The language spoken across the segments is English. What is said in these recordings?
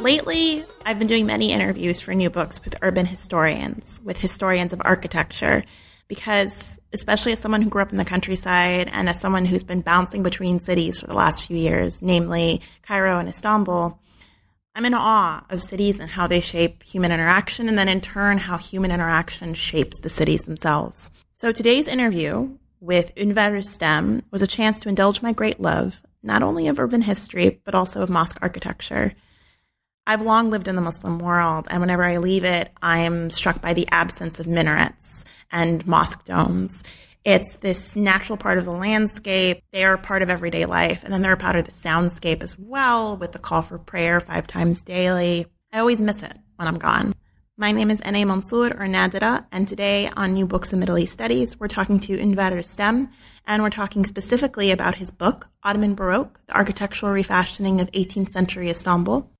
Lately, I've been doing many interviews for new books with urban historians, with historians of architecture, because especially as someone who grew up in the countryside and as someone who's been bouncing between cities for the last few years, namely Cairo and Istanbul, I'm in awe of cities and how they shape human interaction, and then in turn, how human interaction shapes the cities themselves. So today's interview with Ünver Rüstem was a chance to indulge my great love, not only of urban history, but also of mosque architecture. I've long lived in the Muslim world, and whenever I leave it, I am struck by the absence of minarets and mosque domes. It's this natural part of the landscape. They are part of everyday life, and then they're part of the soundscape as well, with the call for prayer five times daily. I always miss it when I'm gone. My name is N.A. Mansour or Nadira, and today on New Books in Middle East Studies, we're talking to Ünver Rüstem, and we're talking specifically about his book, Ottoman Baroque, The Architectural Refashioning of 18th Century Istanbul.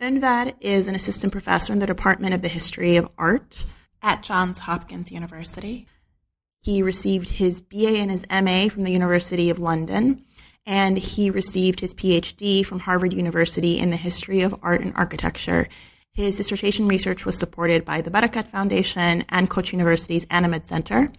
Ünver is an assistant professor in the Department of the History of Art at Johns Hopkins University. He received his BA and his MA from the University of London, and he received his PhD from Harvard University in the history of art and architecture. His dissertation research was supported by the Barakat Foundation and Koç University's ANAMED Center.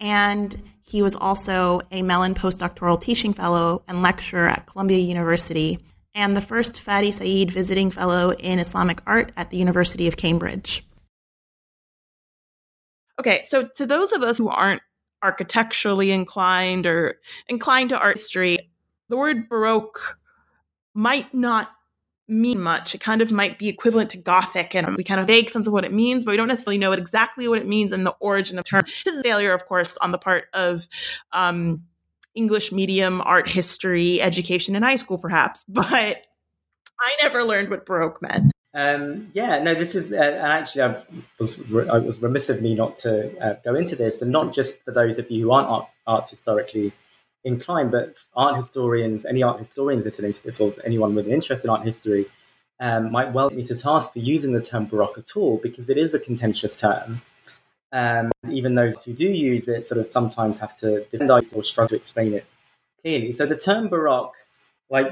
And he was also a Mellon postdoctoral teaching fellow and lecturer at Columbia University and the first Fadi Said Visiting Fellow in Islamic Art at the University of Cambridge. Okay, so to those of us who aren't architecturally inclined or inclined to art history, the word Baroque might not mean much. It kind of might be equivalent to Gothic, and we kind of vague sense of what it means, but we don't necessarily know exactly what it means and the origin of the term. This is a failure, of course, on the part of um, English medium art history education in high school, perhaps, but I never learned what Baroque meant. Um, yeah, no, this is, uh, and actually, I was I was remiss of me not to uh, go into this, and not just for those of you who aren't art, art, historically inclined, but art historians, any art historians listening to this, or anyone with an interest in art history, um, might well me to task for using the term Baroque at all, because it is a contentious term. Um, even those who do use it sort of sometimes have to defend or struggle to explain it clearly. So the term Baroque, like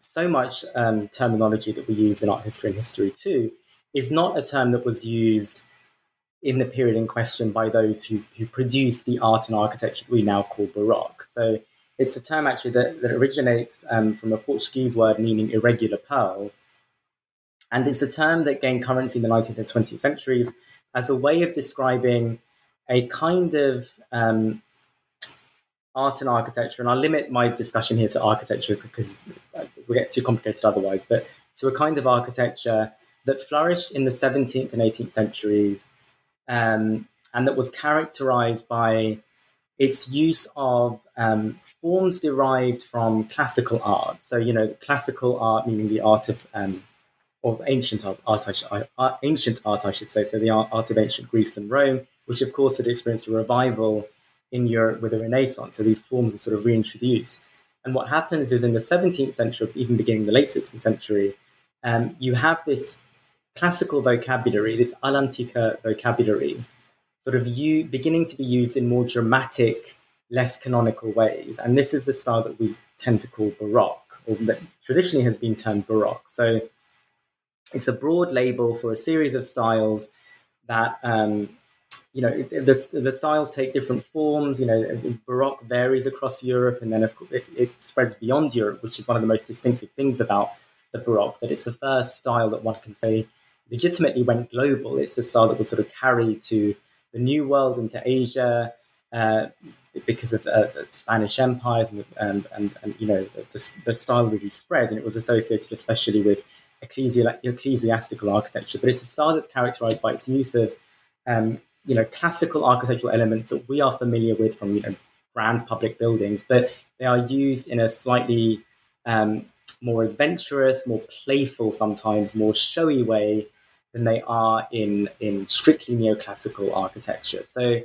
so much um, terminology that we use in art history and history too, is not a term that was used in the period in question by those who, who produced the art and architecture that we now call Baroque. So it's a term actually that, that originates um, from a Portuguese word meaning irregular pearl. And it's a term that gained currency in the 19th and 20th centuries as a way of describing a kind of um, art and architecture, and I'll limit my discussion here to architecture because we'll get too complicated otherwise, but to a kind of architecture that flourished in the 17th and 18th centuries um, and that was characterized by its use of um, forms derived from classical art. So, you know, classical art meaning the art of um, of ancient art, art, I uh, ancient art, I should say. So the art, art of ancient Greece and Rome, which of course had experienced a revival in Europe with the Renaissance. So these forms are sort of reintroduced. And what happens is in the 17th century, even beginning the late 16th century, um, you have this classical vocabulary, this all'antica vocabulary, sort of you beginning to be used in more dramatic, less canonical ways. And this is the style that we tend to call Baroque, or that traditionally has been termed Baroque. So it's a broad label for a series of styles that um, you know, the, the styles take different forms. You know, Baroque varies across Europe, and then it, it, spreads beyond Europe, which is one of the most distinctive things about the Baroque. That it's the first style that one can say legitimately went global. It's a style that was sort of carried to the New World into Asia uh, because of uh, the Spanish empires, and, and, and, and you know, the, the, style really spread, and it was associated especially with ecclesiastical architecture. But it's a style that's characterized by its use of um, you know classical architectural elements that we are familiar with from you know grand public buildings, but they are used in a slightly um, more adventurous, more playful, sometimes more showy way than they are in in strictly neoclassical architecture. So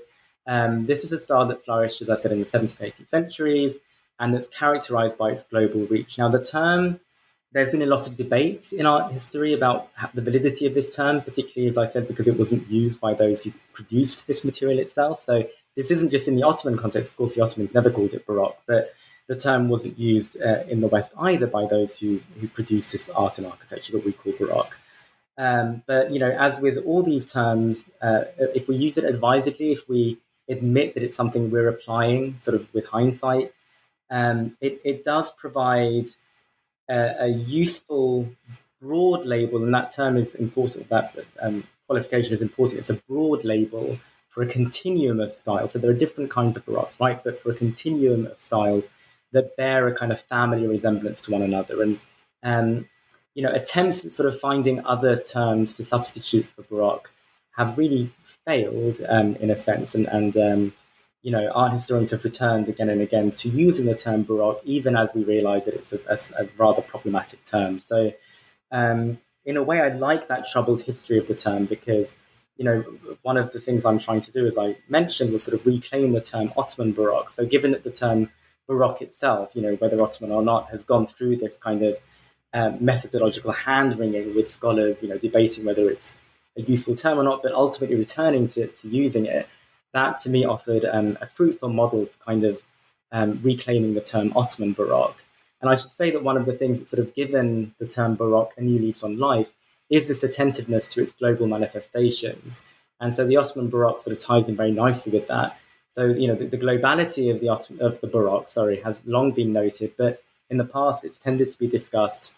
um, this is a style that flourished, as I said, in the 17th, 18th centuries, and that's characterized by its global reach. Now, the term there's been a lot of debate in art history about the validity of this term, particularly, as I said, because it wasn't used by those who produced this material itself. So this isn't just in the Ottoman context. Of course, the Ottomans never called it Baroque, but the term wasn't used uh, in the West either by those who, who produced this art and architecture that we call Baroque. Um, but you know, as with all these terms, uh, if we use it advisedly, if we admit that it's something we're applying, sort of with hindsight, um, it, it does provide a, useful broad label, and that term is important. That um, qualification is important. It's a broad label for a continuum of styles. So there are different kinds of baroques, right? But for a continuum of styles that bear a kind of family resemblance to one another, and um, you know, attempts at sort of finding other terms to substitute for baroque have really failed um, in a sense, and and um, you know, art historians have returned again and again to using the term Baroque, even as we realize that it's a, a, a rather problematic term. So, um, in a way, I like that troubled history of the term because, you know, one of the things I'm trying to do, as I mentioned, was sort of reclaim the term Ottoman Baroque. So, given that the term Baroque itself, you know, whether Ottoman or not, has gone through this kind of um, methodological hand wringing with scholars, you know, debating whether it's a useful term or not, but ultimately returning to, to using it that to me offered um, a fruitful model for kind of um, reclaiming the term Ottoman Baroque. And I should say that one of the things that sort of given the term Baroque a new lease on life is this attentiveness to its global manifestations. And so the Ottoman Baroque sort of ties in very nicely with that. So, you know, the, the globality of the, Ottoman, of the Baroque, sorry, has long been noted, but in the past it's tended to be discussed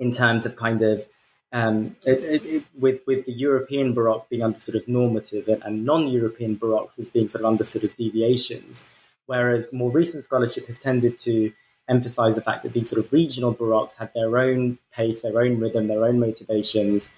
in terms of kind of um, it, it, it, with with the European Baroque being understood as normative and, and non-European Baroques as being sort of understood as deviations, whereas more recent scholarship has tended to emphasize the fact that these sort of regional Baroques had their own pace, their own rhythm, their own motivations,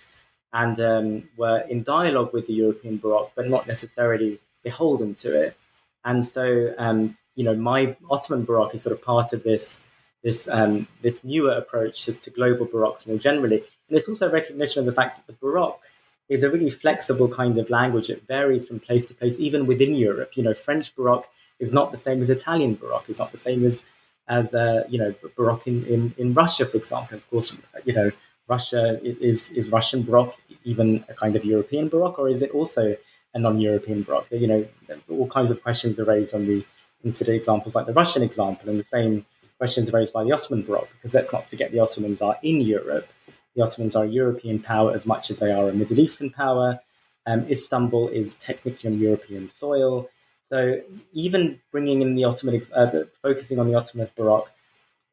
and um, were in dialogue with the European Baroque, but not necessarily beholden to it. And so, um, you know, my Ottoman Baroque is sort of part of this this um, this newer approach to, to global Baroques more generally. And it's also a recognition of the fact that the Baroque is a really flexible kind of language. It varies from place to place, even within Europe. You know, French Baroque is not the same as Italian Baroque. It's not the same as as uh, you know Baroque in, in, in Russia, for example. Of course, you know Russia is is Russian Baroque even a kind of European Baroque, or is it also a non-European Baroque? You know, all kinds of questions are raised when we consider examples like the Russian example, and the same questions are raised by the Ottoman Baroque, because let's not forget the Ottomans are in Europe the Ottomans are a European power as much as they are a Middle Eastern power. Um, Istanbul is technically on European soil. So even bringing in the Ottoman, uh, focusing on the Ottoman Baroque,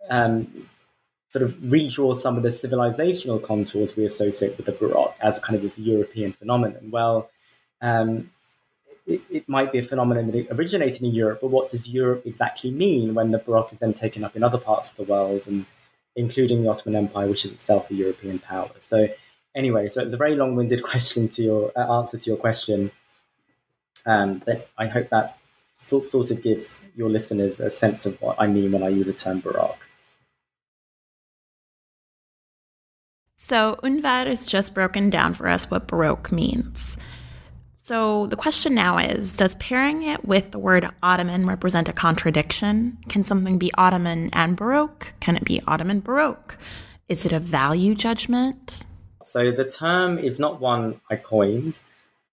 um, sort of redraws some of the civilizational contours we associate with the Baroque as kind of this European phenomenon. Well, um, it, it, might be a phenomenon that originated in Europe, but what does Europe exactly mean when the Baroque is then taken up in other parts of the world and including the Ottoman Empire, which is itself a European power. So, anyway, so it's a very long-winded question to your uh, answer to your question, um, but I hope that sort, sort of gives your listeners a sense of what I mean when I use the term Baroque. So, Ünver has just broken down for us what Baroque means. So the question now is Does pairing it with the word Ottoman represent a contradiction? Can something be Ottoman and Baroque? Can it be Ottoman Baroque? Is it a value judgment? So the term is not one I coined.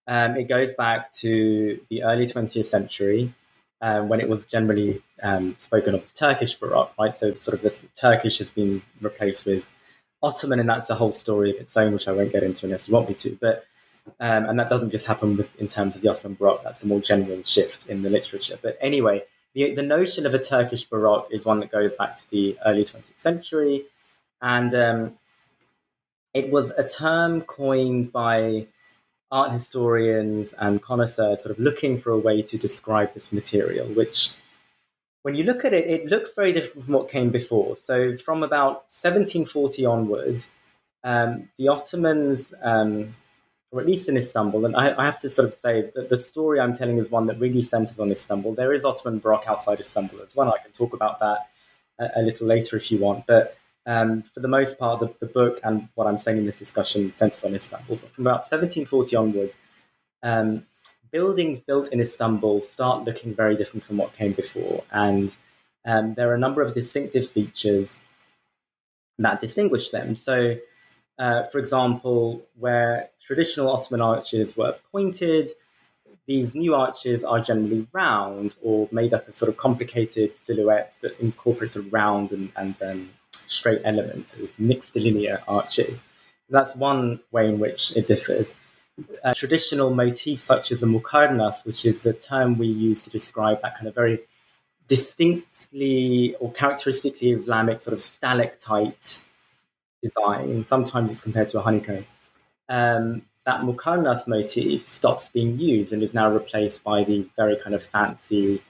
Um, it goes back to the early 20th century um, when it was generally um, spoken of as Turkish Baroque, right? So sort of the Turkish has been replaced with Ottoman, and that's a whole story of its own, which I won't get into unless you want me to. But Um, and that doesn't just happen with, in terms of the Ottoman Baroque, that's a more general shift in the literature. But anyway, the, the notion of a Turkish Baroque is one that goes back to the early 20th century. And um, it was a term coined by art historians and connoisseurs sort of looking for a way to describe this material, which when you look at it, it looks very different from what came before. So, from about 1740 onward, um, the Ottomans, um, or at least in Istanbul, and I, I, have to sort of say that the story I'm telling is one that really centers on Istanbul. There is Ottoman Baroque outside Istanbul as well. I can talk about that a, a little later if you want. But um, for the most part, the, the, book and what I'm saying in this discussion centers on Istanbul. But from about 1740 onwards, um, buildings built in Istanbul start looking very different from what came before. And um, there are a number of distinctive features that distinguish them. So, uh, for example, where traditional Ottoman arches were pointed, these new arches are generally round or made up of sort of complicated silhouettes that incorporate of round and, and um, straight elements. So it's mixed linear arches. That's one way in which it differs uh, traditional motifs such as a mukarnas, which is the term we use to describe that kind of very distinctly or characteristically Islamic sort of stalactite design. Sometimes it's compared to a honeycomb. Um, that mukarnas motif stops being used and is now replaced by these very kind of fancy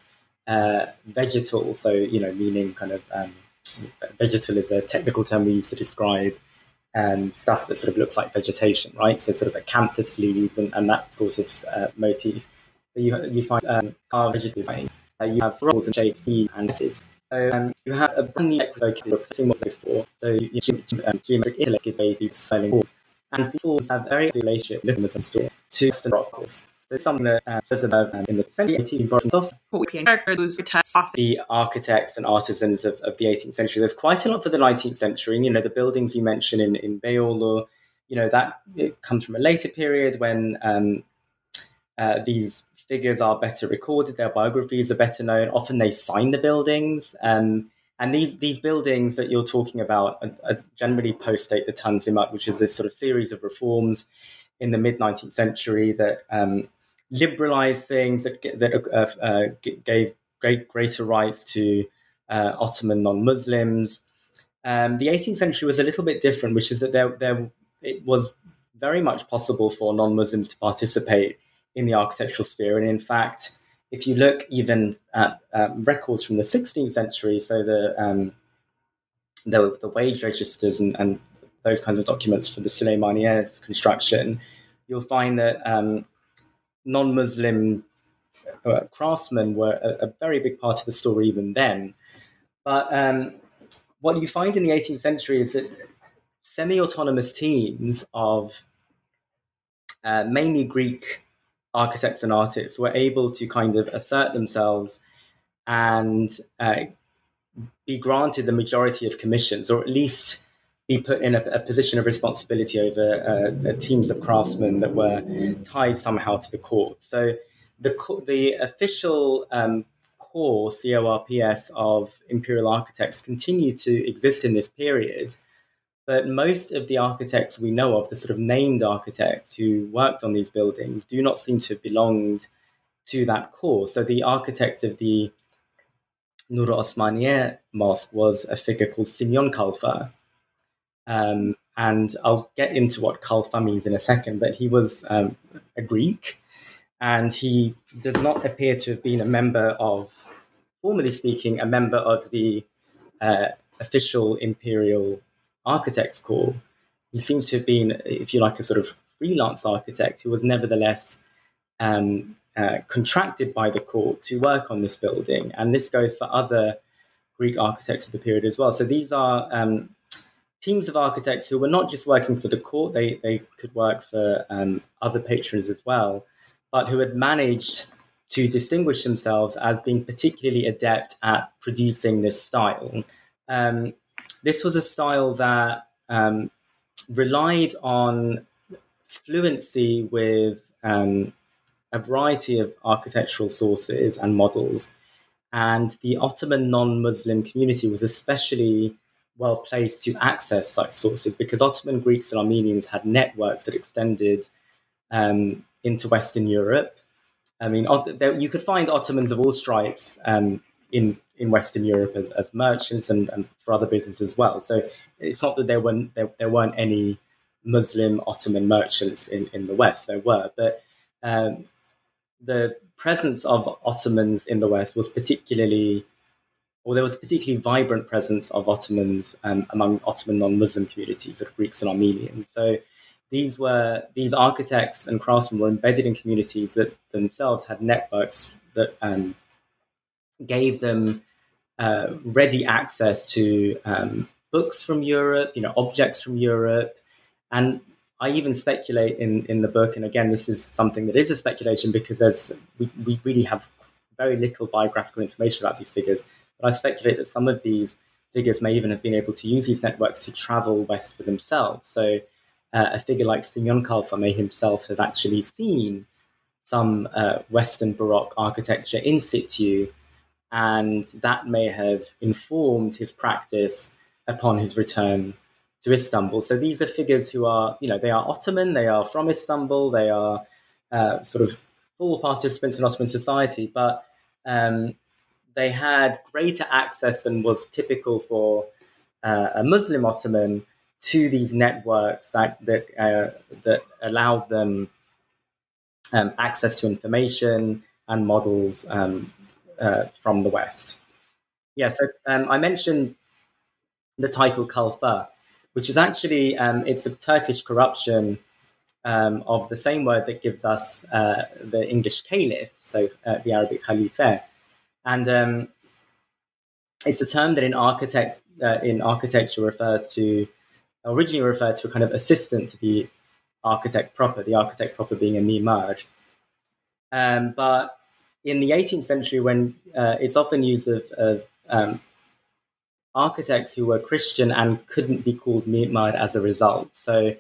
uh, vegetal. So, you know, meaning kind of um, vegetal is a technical term we use to describe um, stuff that sort of looks like vegetation, right? So sort of acanthus leaves and, and that sort of uh, motif. So you, you find um, carved vegetal designs. Uh, you have rolls and shapes, and this. So um, you have a brand new vocabulary replacing what's before. So you, um, geometric intellect gives way these styling walls. And the walls have a very good relationship, the store, to Western rockers. So something that uh, says about um, in the century, 18 borrowed from the architects and artisans of, of, the 18th century. There's quite a lot for the 19th century. And, you know, the buildings you mentioned in, in Beyoğlu, you know, that it comes from a later period when um, uh, these figures are better recorded, their biographies are better known. Often they sign the buildings. Um, and these, these buildings that you're talking about are, are generally post-date the Tanzimat, which is this sort of series of reforms in the mid 19th century that um, liberalized things, that, that uh, uh, gave great greater rights to uh, Ottoman non-Muslims. Um, the 18th century was a little bit different, which is that there, there it was very much possible for non-Muslims to participate in the architectural sphere, and in fact, if you look even at um, records from the 16th century, so the um, the, the, wage registers and, and, those kinds of documents for the Süleymaniye construction, you'll find that um, non-Muslim uh, craftsmen were a, a, very big part of the story even then. But um, what you find in the 18th century is that semi-autonomous teams of uh, mainly Greek architects and artists were able to kind of assert themselves and uh, be granted the majority of commissions, or at least be put in a, a position of responsibility over uh, teams of craftsmen that were tied somehow to the court. So the the official um, core CORPS of imperial architects continue to exist in this period, but most of the architects we know of, the sort of named architects who worked on these buildings, do not seem to have belonged to that core. So the architect of the Nur Osmaniye Mosque was a figure called Simeon Kalfa, um, and I'll get into what Kalfa means in a second, but he was um, a Greek and he does not appear to have been a member of, formally speaking, a member of the uh, official imperial architects corps. He seems to have been, if you like, a sort of freelance architect who was nevertheless um, uh, contracted by the court to work on this building. And this goes for other Greek architects of the period as well. So these are um, teams of architects who were not just working for the court, they, they could work for um, other patrons as well, but who had managed to distinguish themselves as being particularly adept at producing this style. Um, this was a style that um, relied on fluency with um, a variety of architectural sources and models. And the Ottoman non Muslim community was especially well placed to access such sources because Ottoman Greeks and Armenians had networks that extended um, into Western Europe. I mean, you could find Ottomans of all stripes um, in in Western Europe as, as merchants and, and, for other businesses as well. So it's not that there weren't there, there weren't any Muslim Ottoman merchants in, in the West. There were, but um, the presence of Ottomans in the West was particularly, or there was a particularly vibrant presence of Ottomans um, among Ottoman non-Muslim communities, of Greeks and Armenians. So these were these architects and craftsmen were embedded in communities that themselves had networks that um, gave them uh, ready access to um, books from Europe, you know, objects from Europe, and I even speculate in in the book. And again, this is something that is a speculation because there's we, we really have very little biographical information about these figures. But I speculate that some of these figures may even have been able to use these networks to travel west for themselves. So uh, a figure like Simeon Kalfa may himself have actually seen some uh, Western Baroque architecture in situ and that may have informed his practice upon his return to Istanbul. So these are figures who are, you know, they are Ottoman, they are from Istanbul, they are uh, sort of full participants in Ottoman society, but um, they had greater access than was typical for uh, a Muslim Ottoman to these networks that that, uh, that allowed them um, access to information and models um, uh, from the West. Yeah, so um, I mentioned the title Kalfa, which is actually um, it's a Turkish corruption um, of the same word that gives us uh, the English caliph, so uh, the Arabic khalifa, and um, it's a term that in architect uh, in architecture refers to originally referred to a kind of assistant to the architect proper, the architect proper being a mimar. Um, but in the 18th century, when uh, it's often used of, of um, architects who were Christian and couldn't be called Mimar as a result. So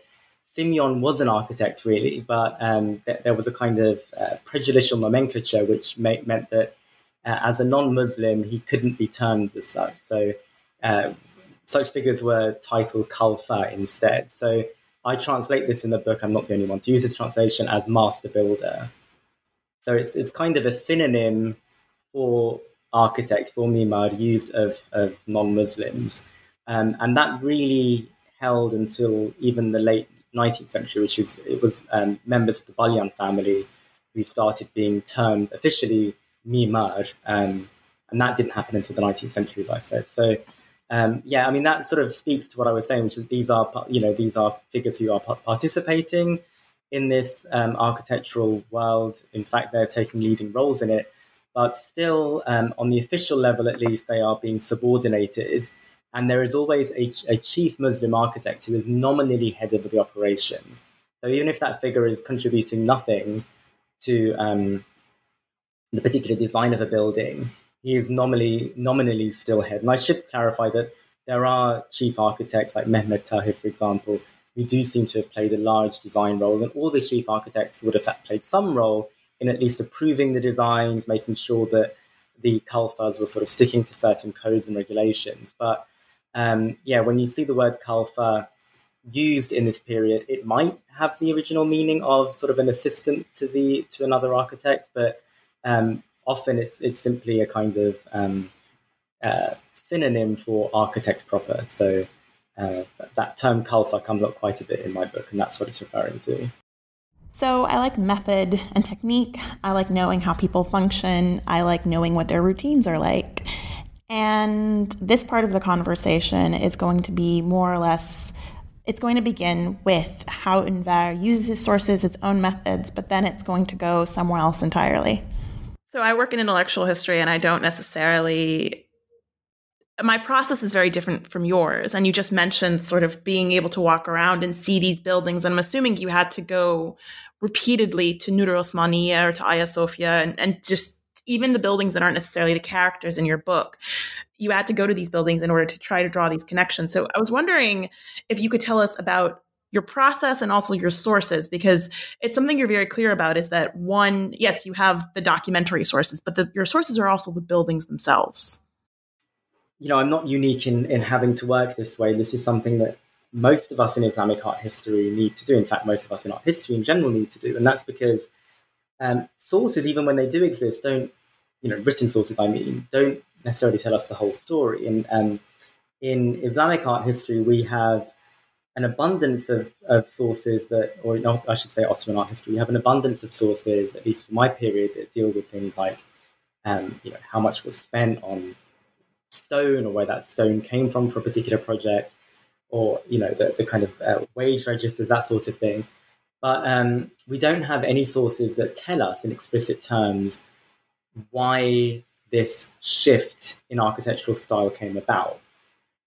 Simeon was an architect, really, but um, th- there was a kind of uh, prejudicial nomenclature which ma- meant that uh, as a non Muslim, he couldn't be termed as such. So uh, such figures were titled Kalfa instead. So I translate this in the book. I'm not the only one to use this translation as master builder. So it's it's kind of a synonym for architect for Mimar used of, of non-Muslims. Um, and that really held until even the late 19th century, which is it was um, members of the Balyan family who started being termed officially Mimar, um, and that didn't happen until the 19th century, as I said. So, um, yeah, I mean that sort of speaks to what I was saying, which is these are you know these are figures who are participating in this um, architectural world. In fact, they're taking leading roles in it. But still, um, on the official level at least, they are being subordinated. And there is always a, a chief Muslim architect who is nominally head of the operation. So even if that figure is contributing nothing to um, the particular design of a building, he is nominally nominally still head. And I should clarify that there are chief architects like Mehmet Tahir, for example, who do seem to have played a large design role, and all the chief architects would have played some role in at least approving the designs, making sure that the kalfas were sort of sticking to certain codes and regulations. But um, yeah, when you see the word kalfa used in this period, it might have the original meaning of sort of an assistant to the to another architect, but um, often it's it's simply a kind of um, uh, synonym for architect proper. So uh, that, that term kalfa comes up quite a bit in my book, and that's what it's referring to. So, I like method and technique. I like knowing how people function. I like knowing what their routines are like. And this part of the conversation is going to be more or less, it's going to begin with how Ünver uses his sources, its own methods, but then it's going to go somewhere else entirely. So, I work in intellectual history and I don't necessarily my process is very different from yours. And you just mentioned sort of being able to walk around and see these buildings. And I'm assuming you had to go repeatedly to Nur Osmaniye or to Hagia Sophia and, and just even the buildings that aren't necessarily the characters in your book. You had to go to these buildings in order to try to draw these connections. So I was wondering if you could tell us about your process and also your sources because it's something you're very clear about is that one yes you have the documentary sources but the, your sources are also the buildings themselves you know, I'm not unique in, in having to work this way. This is something that most of us in Islamic art history need to do. In fact, most of us in art history in general need to do, and that's because um, sources, even when they do exist, don't you know written sources? I mean, don't necessarily tell us the whole story. And um, in Islamic art history, we have an abundance of, of sources that, or I should say, Ottoman art history. We have an abundance of sources, at least for my period, that deal with things like, um, you know, how much was spent on stone or where that stone came from for a particular project, or you know, the, the kind of uh, wage registers, that sort of thing. But um, we don't have any sources that tell us in explicit terms why this shift in architectural style came about.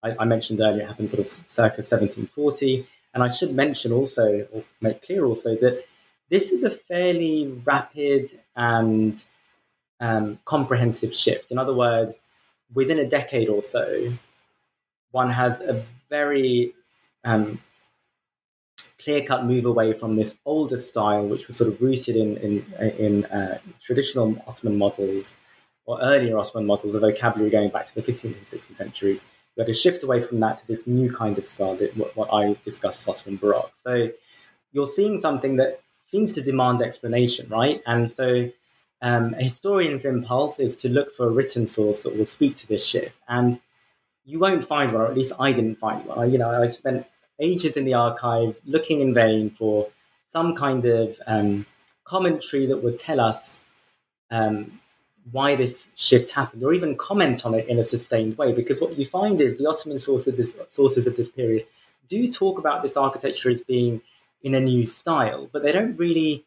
I, I, mentioned earlier it happened sort of circa 1740. And I should mention also, or make clear also, that this is a fairly rapid and um, comprehensive shift. In other words, within a decade or so, one has a very um, clear cut move away from this older style, which was sort of rooted in, in, in uh, traditional Ottoman models or earlier Ottoman models of vocabulary going back to the 15th and 16th centuries, we had to shift away from that to this new kind of style that what, what I discuss as Ottoman Baroque. So you're seeing something that seems to demand explanation, right? And so um, a historian's impulse is to look for a written source that will speak to this shift. And you won't find one, or at least I didn't find one. I, you know, I spent ages in the archives looking in vain for some kind of um, commentary that would tell us um, why this shift happened, or even comment on it in a sustained way. Because what you find is the Ottoman source of this, sources of this period do talk about this architecture as being in a new style, but they don't really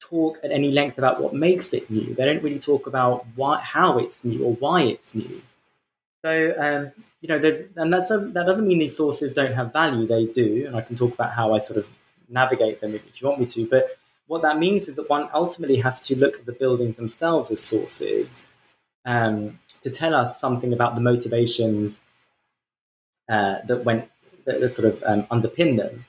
talk at any length about what makes it new. They don't really talk about why, how it's new or why it's new. So um, you know, there's and that doesn't that doesn't mean these sources don't have value. They do, and I can talk about how I sort of navigate them if, if you want me to. But what that means is that one ultimately has to look at the buildings themselves as sources um, to tell us something about the motivations uh, that went that, that sort of um, underpin them.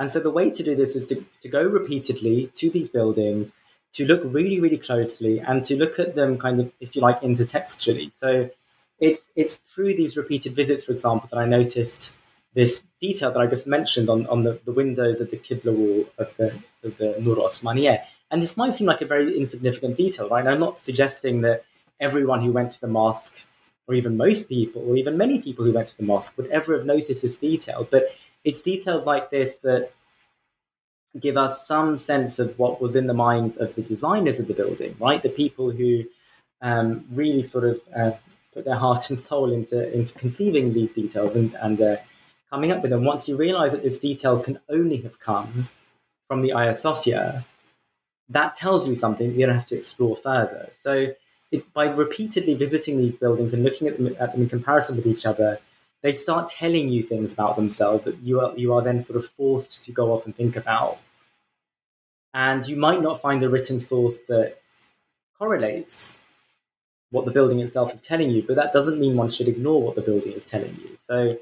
And so the way to do this is to, to go repeatedly to these buildings, to look really, really closely, and to look at them kind of, if you like, intertextually. So it's it's through these repeated visits, for example, that I noticed this detail that I just mentioned on, on the, the windows of the Qibla wall of the, of the Nur Osmaniye. And this might seem like a very insignificant detail, right? I'm not suggesting that everyone who went to the mosque, or even most people, or even many people who went to the mosque, would ever have noticed this detail. But it's details like this that give us some sense of what was in the minds of the designers of the building, right? The people who um, really sort of uh, put their heart and soul into into conceiving these details and and uh, coming up with them. Once you realize that this detail can only have come from the Hagia Sophia, that tells you something you don't have to explore further. So it's by repeatedly visiting these buildings and looking at them, at them in comparison with each other, they start telling you things about themselves that you are you are then sort of forced to go off and think about. And you might not find a written source that correlates what the building itself is telling you, but that doesn't mean one should ignore what the building is telling you. So,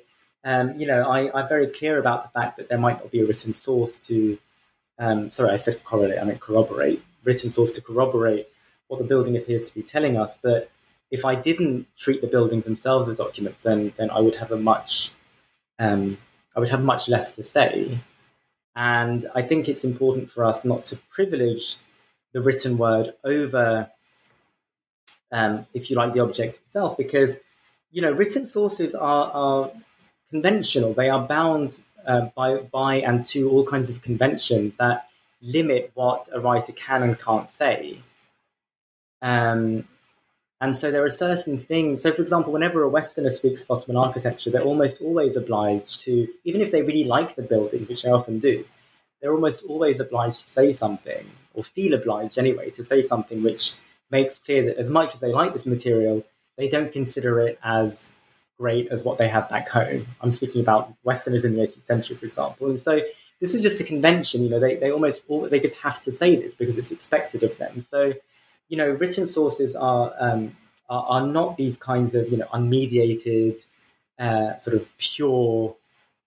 um, you know, I, am very clear about the fact that there might not be a written source to, um, sorry, I said correlate, I meant corroborate, written source to corroborate what the building appears to be telling us. But if I didn't treat the buildings themselves as documents, then then I would have a much, um, I would have much less to say. And I think it's important for us not to privilege the written word over um, if you like, the object itself, because you know written sources are, are conventional. They are bound uh, by by and to all kinds of conventions that limit what a writer can and can't say. Um, and so there are certain things. So, for example, whenever a Westerner speaks of Ottoman architecture, they're almost always obliged to, even if they really like the buildings, which they often do, they're almost always obliged to say something, or feel obliged anyway, to say something which makes clear that as much as they like this material, they don't consider it as great as what they have back home. I'm speaking about Westerners in the 18th century, for example. And so this is just a convention, you know, they, they almost, all, they just have to say this because it's expected of them. So, you know, written sources are, um, are, are, not these kinds of, you know, unmediated, uh, sort of pure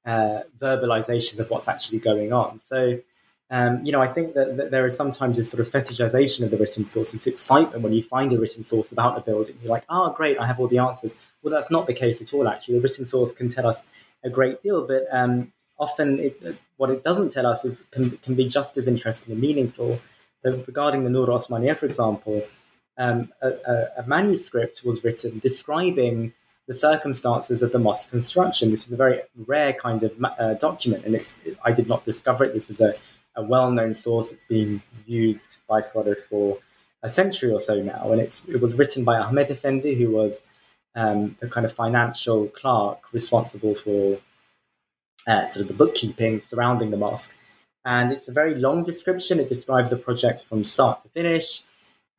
uh, verbalizations of what's actually going on. So, um, you know, I think that, that, there is sometimes this sort of fetishization of the written source. It's excitement when you find a written source about a building. You're like, oh, great, I have all the answers. Well, that's not the case at all, actually. The written source can tell us a great deal, but um, often it, what it doesn't tell us is can, can be just as interesting and meaningful. Regarding the Nur Osmaniye, for example, um, a, a, a, manuscript was written describing the circumstances of the mosque construction. This is a very rare kind of uh, document, and it's I did not discover it. This is a, a well-known source. It's been used by scholars for a century or so now, and it's it was written by Ahmed Effendi, who was um, a kind of financial clerk responsible for uh, sort of the bookkeeping surrounding the mosque. And it's a very long description. It describes the project from start to finish.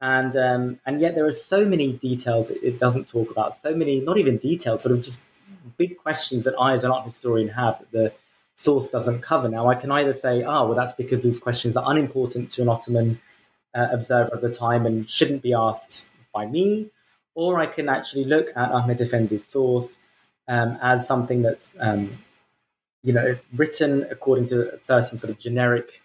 And, um, and yet there are so many details it, it, doesn't talk about, so many, not even details, sort of just big questions that I, as an art historian, have that the source doesn't cover. Now, I can either say, oh, well, that's because these questions are unimportant to an Ottoman uh, observer of the time and shouldn't be asked by me, or I can actually look at Ahmed Effendi's source um, as something that's um, you know, written according to certain sort of generic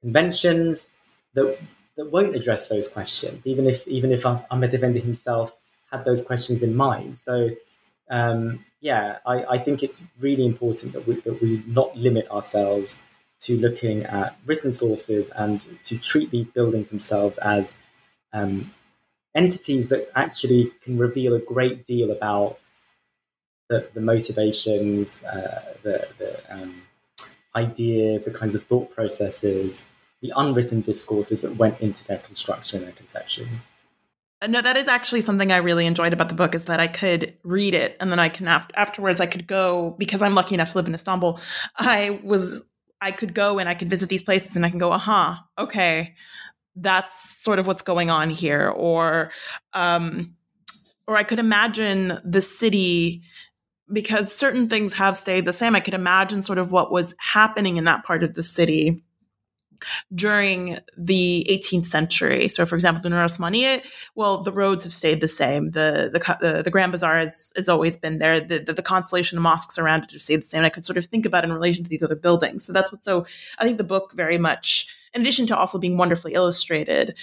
conventions that that won't address those questions, even if even if Ahmed Effendi himself had those questions in mind. So, um, yeah, I, I, think it's really important that we, that we not limit ourselves to looking at written sources and to treat the buildings themselves as um, entities that actually can reveal a great deal about the, the motivations, uh, the, the um, ideas, the kinds of thought processes, the unwritten discourses that went into their construction and conception. No, that is actually something I really enjoyed about the book is that I could read it and then I can after, afterwards I could go because I'm lucky enough to live in Istanbul. I was I could go and I could visit these places and I can go, aha, okay, that's sort of what's going on here, or um, or I could imagine the city because certain things have stayed the same. I could imagine sort of what was happening in that part of the city during the 18th century. So, for example, the Nurosmaniye, well, the roads have stayed the same. The the the, the Grand Bazaar has, has always been there. The, the, the constellation of mosques around it have stayed the same. I could sort of think about in relation to these other buildings. So that's what. So I think the book very much, in addition to also being wonderfully illustrated,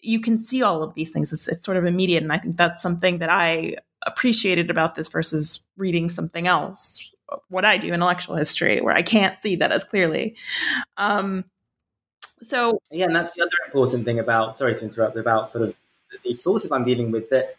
you can see all of these things. It's, it's sort of immediate, and I think that's something that I appreciated about this versus reading something else what i do intellectual history where i can't see that as clearly um so yeah and that's the other important thing about sorry to interrupt about sort of these sources i'm dealing with that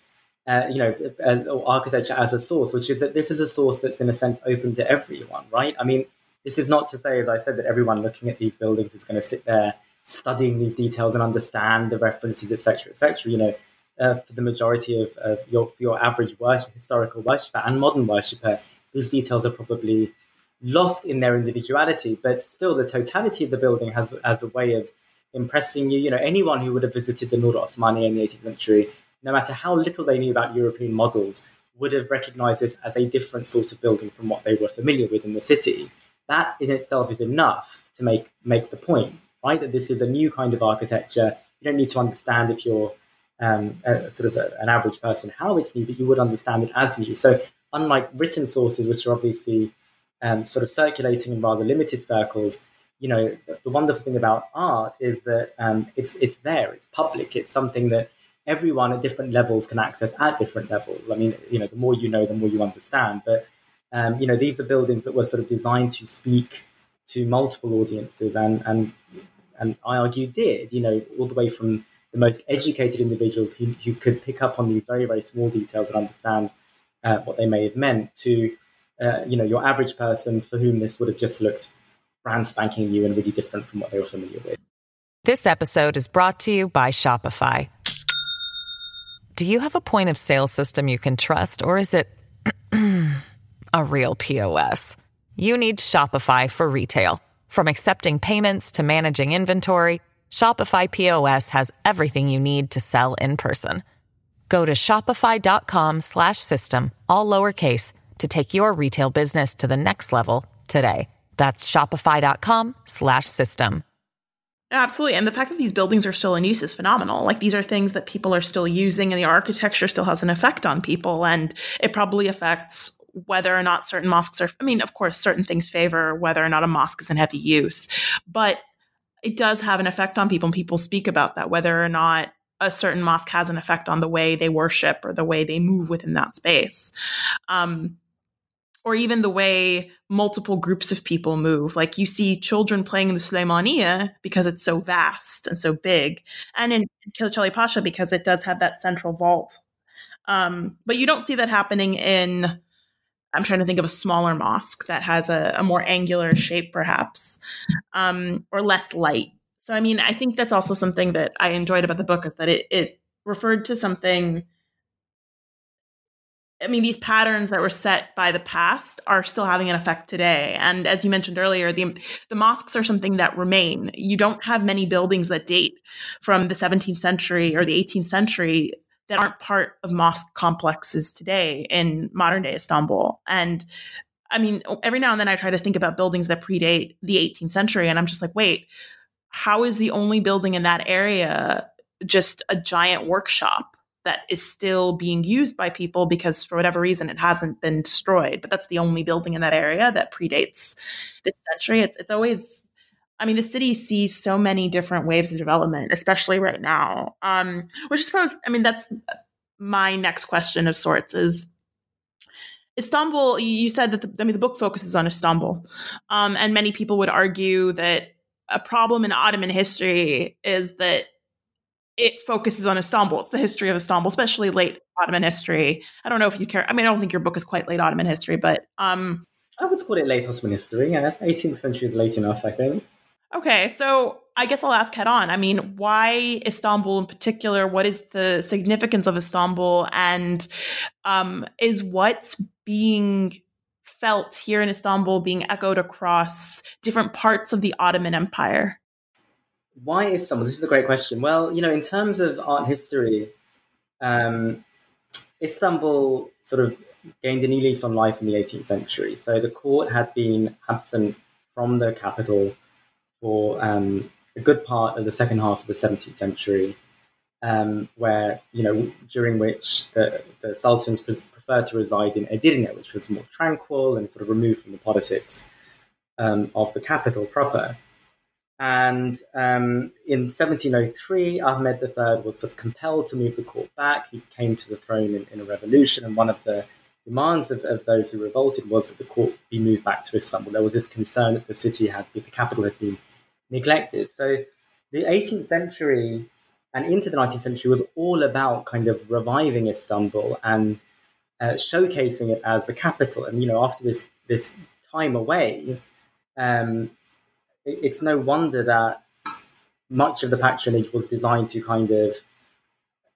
uh, you know as, architecture as a source which is that this is a source that's in a sense open to everyone right i mean this is not to say as i said that everyone looking at these buildings is going to sit there studying these details and understand the references etc etc you know uh, for the majority of, of your for your average worship, historical worshiper and modern worshipper, these details are probably lost in their individuality. But still, the totality of the building has as a way of impressing you. You know, anyone who would have visited the Nur Osmani in the 18th century, no matter how little they knew about European models, would have recognized this as a different sort of building from what they were familiar with in the city. That in itself is enough to make make the point, right? That this is a new kind of architecture. You don't need to understand if you're um, a, sort of a, an average person how it's new, but you would understand it as new. So unlike written sources, which are obviously um, sort of circulating in rather limited circles, you know, the wonderful thing about art is that um, it's it's there, it's public, it's something that everyone at different levels can access at different levels. I mean, you know, the more you know, the more you understand. But um, you know, these are buildings that were sort of designed to speak to multiple audiences, and and and I argue did. You know, all the way from the most educated individuals who, who could pick up on these very, very small details and understand uh, what they may have meant to, uh, you know, your average person for whom this would have just looked brand spanking new and really different from what they were familiar with. This episode is brought to you by Shopify. Do you have a point of sale system you can trust, or is it a real POS? You need Shopify for retail. From accepting payments to managing inventory, Shopify POS has everything you need to sell in person. Go to shopify.com slash system, all lowercase, to take your retail business to the next level today. That's shopify.com slash system. Absolutely. And the fact that these buildings are still in use is phenomenal. Like these are things that people are still using and the architecture still has an effect on people. And it probably affects whether or not certain mosques are, I mean, of course, certain things favor whether or not a mosque is in heavy use. But it does have an effect on people and people speak about that whether or not a certain mosque has an effect on the way they worship or the way they move within that space um, or even the way multiple groups of people move. Like you see children playing in the Suleymaniye because it's so vast and so big, and in Kiliçali Pasha because it does have that central vault. Um, but you don't see that happening in. I'm trying to think of a smaller mosque that has a, a more angular shape, perhaps, um, or less light. So, I mean, I think that's also something that I enjoyed about the book is that it, it referred to something I mean, these patterns that were set by the past are still having an effect today. And as you mentioned earlier, the the mosques are something that remain. You don't have many buildings that date from the 17th century or the 18th century that aren't part of mosque complexes today in modern day Istanbul. And I mean, every now and then I try to think about buildings that predate the 18th century, and I'm just like, wait, how is the only building in that area just a giant workshop? that is still being used by people because for whatever reason it hasn't been destroyed. But that's the only building in that area that predates this century. It's it's always I mean, the city sees so many different waves of development, especially right now. Um, which I suppose, I mean, that's my next question of sorts is Istanbul. You said that the, I mean, the book focuses on Istanbul, um, and many people would argue that a problem in Ottoman history is that it focuses on Istanbul. It's the history of Istanbul, especially late Ottoman history. I don't know if you care. I mean, I don't think your book is quite late Ottoman history, but um, I would call it late Ottoman history. Yeah, 18th century is late enough, I think. Okay, so I guess I'll ask head on. I mean, why Istanbul in particular? What is the significance of Istanbul, and um, is what's being felt here in Istanbul being echoed across different parts of the Ottoman Empire? why is someone? This is a great question. Well, you know, in terms of art history, um, Istanbul sort of gained a new lease on life in the 18th century. So the court had been absent from the capital for um, a good part of the second half of the 17th century, um, where you know during which the, the sultans pre- preferred to reside in Edirne, which was more tranquil and sort of removed from the politics um, of the capital proper. And um, in 1703, Ahmed III was sort of compelled to move the court back. He came to the throne in, in a revolution, and one of the demands of, of, those who revolted was that the court be moved back to Istanbul. There was this concern that the city had, the capital had been neglected. So the 18th century and into the 19th century was all about kind of reviving Istanbul and uh, showcasing it as the capital. And you know, after this this time away, um, it's no wonder that much of the patronage was designed to kind of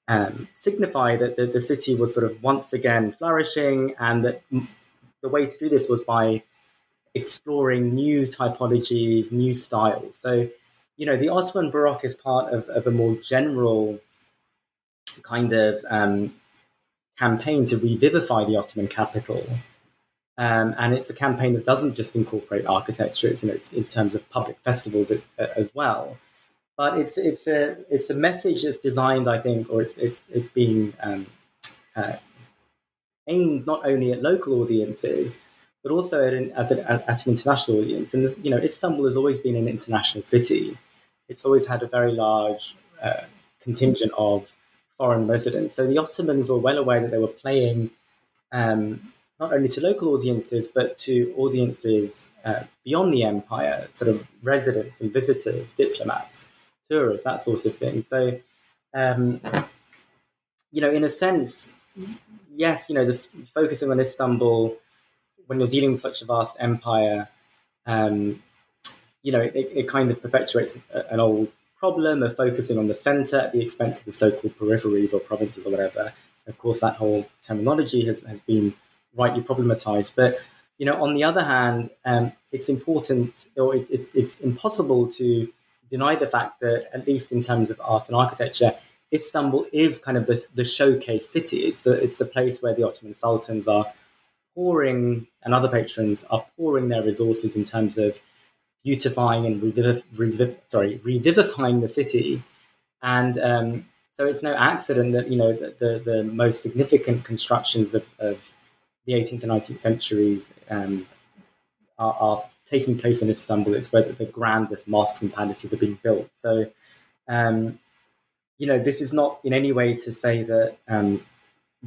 um, signify that the, city was sort of once again flourishing, and that the way to do this was by exploring new typologies, new styles. So, you know, the Ottoman Baroque is part of, of a more general kind of um, campaign to revivify the Ottoman capital um, and it's a campaign that doesn't just incorporate architecture; it's in its, terms of public festivals as well. But it's it's a it's a message that's designed, I think, or it's it's it's being um, uh, aimed not only at local audiences but also at an, as an, at an international audience. And you know, Istanbul has always been an international city. It's always had a very large uh, contingent of foreign residents. So the Ottomans were well aware that they were playing um, not only to local audiences, but to audiences uh, beyond the empire, sort of residents and visitors, diplomats, tourists, that sort of thing. So, um, you know, in a sense, yes, you know, this focusing on Istanbul when you're dealing with such a vast empire, um, you know, it, it, kind of perpetuates an old problem of focusing on the center at the expense of the so-called peripheries or provinces or whatever. Of course, that whole terminology has, has been rightly problematized. But you know, on the other hand, um, it's important or it, it, it's impossible to deny the fact that, at least in terms of art and architecture, Istanbul is kind of the, the showcase city. It's the it's the place where the Ottoman sultans are pouring and other patrons are pouring their resources in terms of beautifying and revivif- reviv- sorry revivifying the city. And um, so it's no accident that you know the, the, the most significant constructions of, of the 18th and 19th centuries um, are, are, taking place in Istanbul. It's where the grandest mosques and palaces are being built. So, um, you know, this is not in any way to say that um,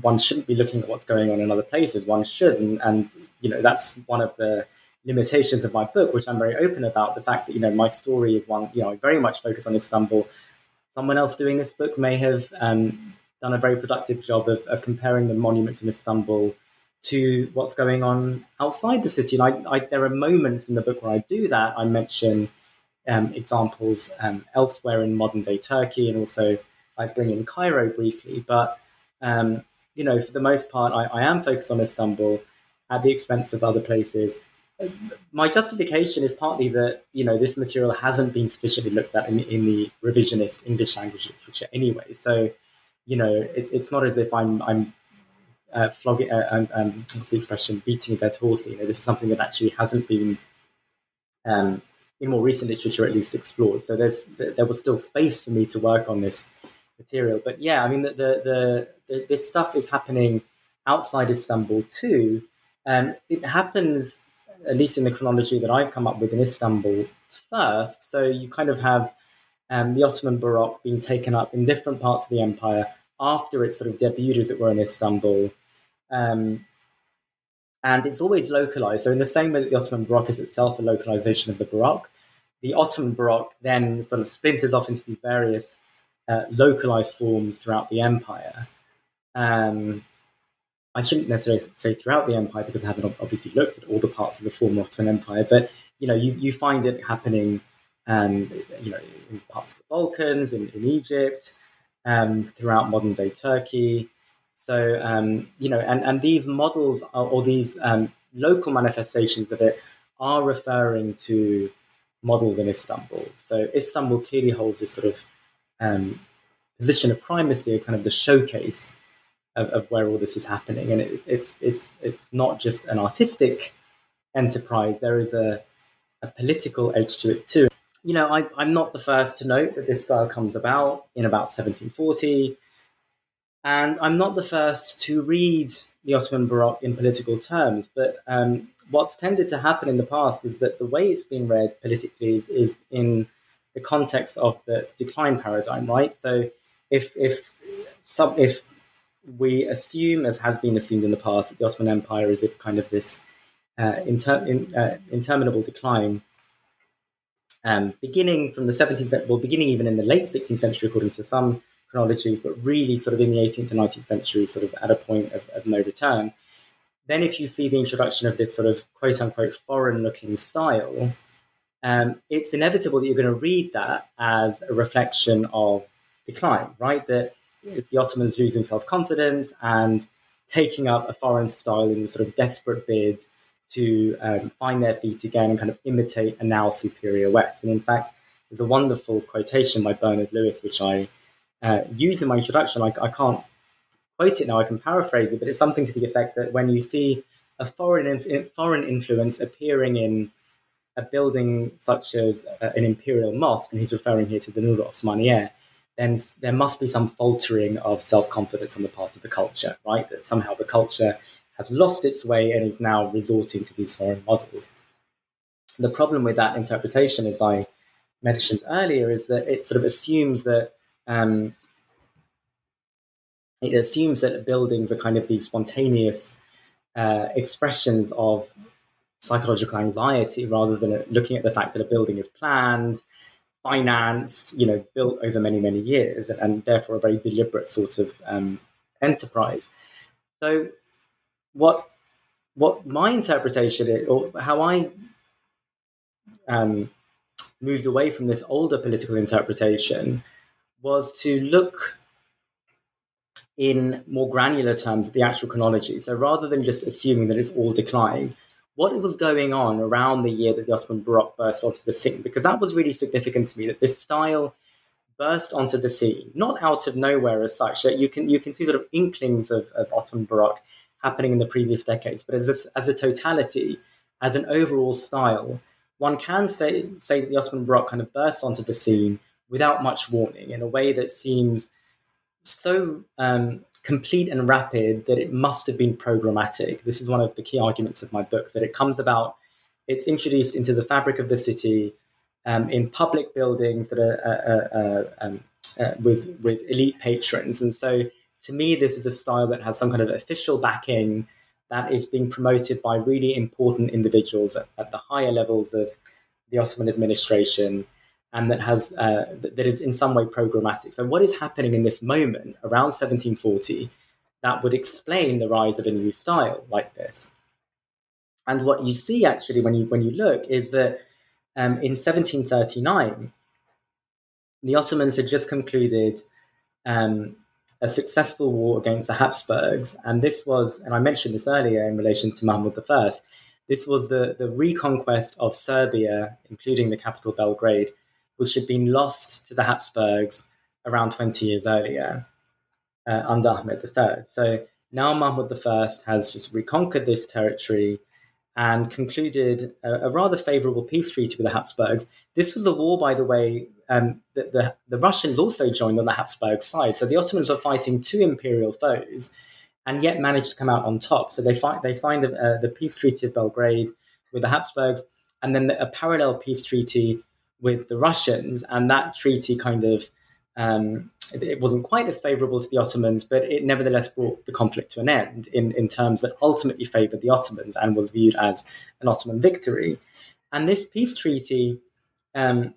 one shouldn't be looking at what's going on in other places. One should, and, and you know that's one of the limitations of my book, which I'm very open about. The fact that you know my story is one you know I very much focus on Istanbul. Someone else doing this book may have um, done a very productive job of, of comparing the monuments in Istanbul to what's going on outside the city. And I, I, there are moments in the book where I do that. I mention um, examples um, elsewhere in modern day Turkey, and also I bring in Cairo briefly. But um, you know, for the most part, I, I, am focused on Istanbul at the expense of other places. My justification is partly that you know this material hasn't been sufficiently looked at in, in the revisionist English language literature anyway. So, you know, it, it's not as if I'm I'm uh, flogging, uh, um, um, what's the expression, beating a dead horse. You know, this is something that actually hasn't been, um, in more recent literature at least, explored. So there's there was still space for me to work on this material. But yeah, I mean, the, the, the this stuff is happening outside Istanbul too. Um, it happens, at least in the chronology that I've come up with, in Istanbul first. So you kind of have um, the Ottoman Baroque being taken up in different parts of the empire after it sort of debuted, as it were, in Istanbul. Um, and it's always localized. So, in the same way that the Ottoman Baroque is itself a localization of the Baroque, the Ottoman Baroque then sort of splinters off into these various uh, localized forms throughout the empire. Um, I shouldn't necessarily say throughout the empire because I haven't obviously looked at all the parts of the former Ottoman Empire, but you know, you, you find it happening, um, you know, in parts of the Balkans, in, in Egypt, um, throughout modern day Turkey. So, um, you know, and, and these models are, or these um, local manifestations of it are referring to models in Istanbul. So, Istanbul clearly holds this sort of um, position of primacy as kind of the showcase of, of where all this is happening. And it, it's, it's, it's not just an artistic enterprise, there is a, a political edge to it too you know, I, I'm not the first to note that this style comes about in about 1740. And I'm not the first to read the Ottoman Baroque in political terms. But um, what's tended to happen in the past is that the way it's been read politically is, is in the context of the decline paradigm, right? So if if some if we assume, as has been assumed in the past, that the Ottoman Empire is kind of this uh, inter- in, uh, interminable decline, um, beginning from the 17th century, well, beginning even in the late 16th century, according to some chronologies, but really sort of in the 18th and 19th century, sort of at a point of, of no return. Then, if you see the introduction of this sort of quote unquote foreign looking style, um, it's inevitable that you're going to read that as a reflection of decline, right? That it's the Ottomans losing self confidence and taking up a foreign style in the sort of desperate bid to um, find their feet again and kind of imitate a now superior West. And in fact, there's a wonderful quotation by Bernard Lewis, which I uh, use in my introduction. I, I, can't quote it now, I can paraphrase it, but it's something to the effect that when you see a foreign, inf- foreign influence appearing in a building such as uh, an imperial mosque, and he's referring here to the Nur Osmaniye, then there must be some faltering of self confidence on the part of the culture, right? That somehow the culture has lost its way and is now resorting to these foreign models. The problem with that interpretation, as I mentioned earlier, is that it sort of assumes that um, it assumes that buildings are kind of these spontaneous uh, expressions of psychological anxiety rather than looking at the fact that a building is planned, financed, you know, built over many, many years, and, therefore a very deliberate sort of um, enterprise. So what what my interpretation is, or how I um, moved away from this older political interpretation, was to look in more granular terms at the actual chronology. So rather than just assuming that it's all decline, what was going on around the year that the Ottoman Baroque burst onto the scene? Because that was really significant to me that this style burst onto the scene, not out of nowhere as such. That you can you can see sort of inklings of, of Ottoman Baroque happening in the previous decades. But as a, as a totality, as an overall style, one can say, say that the Ottoman Baroque kind of burst onto the scene without much warning in a way that seems so um, complete and rapid that it must have been programmatic. This is one of the key arguments of my book that it comes about, it's introduced into the fabric of the city um, in public buildings that are uh, uh, uh um, uh, with with elite patrons, and so to me, this is a style that has some kind of official backing that is being promoted by really important individuals at, at the higher levels of the Ottoman administration and that has uh, that is in some way programmatic. So, what is happening in this moment around 1740 that would explain the rise of a new style like this? And what you see actually when you when you look is that um, in 1739, the Ottomans had just concluded um, a successful war against the Habsburgs, and this was, and I mentioned this earlier in relation to Mahmud I. This was the, the reconquest of Serbia, including the capital Belgrade, which had been lost to the Habsburgs around 20 years earlier uh, under Ahmed III. So now Mahmud I has just reconquered this territory and concluded a, a, rather favorable peace treaty with the Habsburgs. This was a war, by the way, um, that the, the Russians also joined on the Habsburg side. So the Ottomans were fighting two imperial foes and yet managed to come out on top. So they, fight, they signed the, uh, the peace treaty of Belgrade with the Habsburgs and then the, a parallel peace treaty with the Russians. And that treaty kind of um, it, wasn't quite as favorable to the Ottomans, but it nevertheless brought the conflict to an end in, in terms that ultimately favored the Ottomans and was viewed as an Ottoman victory. And this peace treaty um,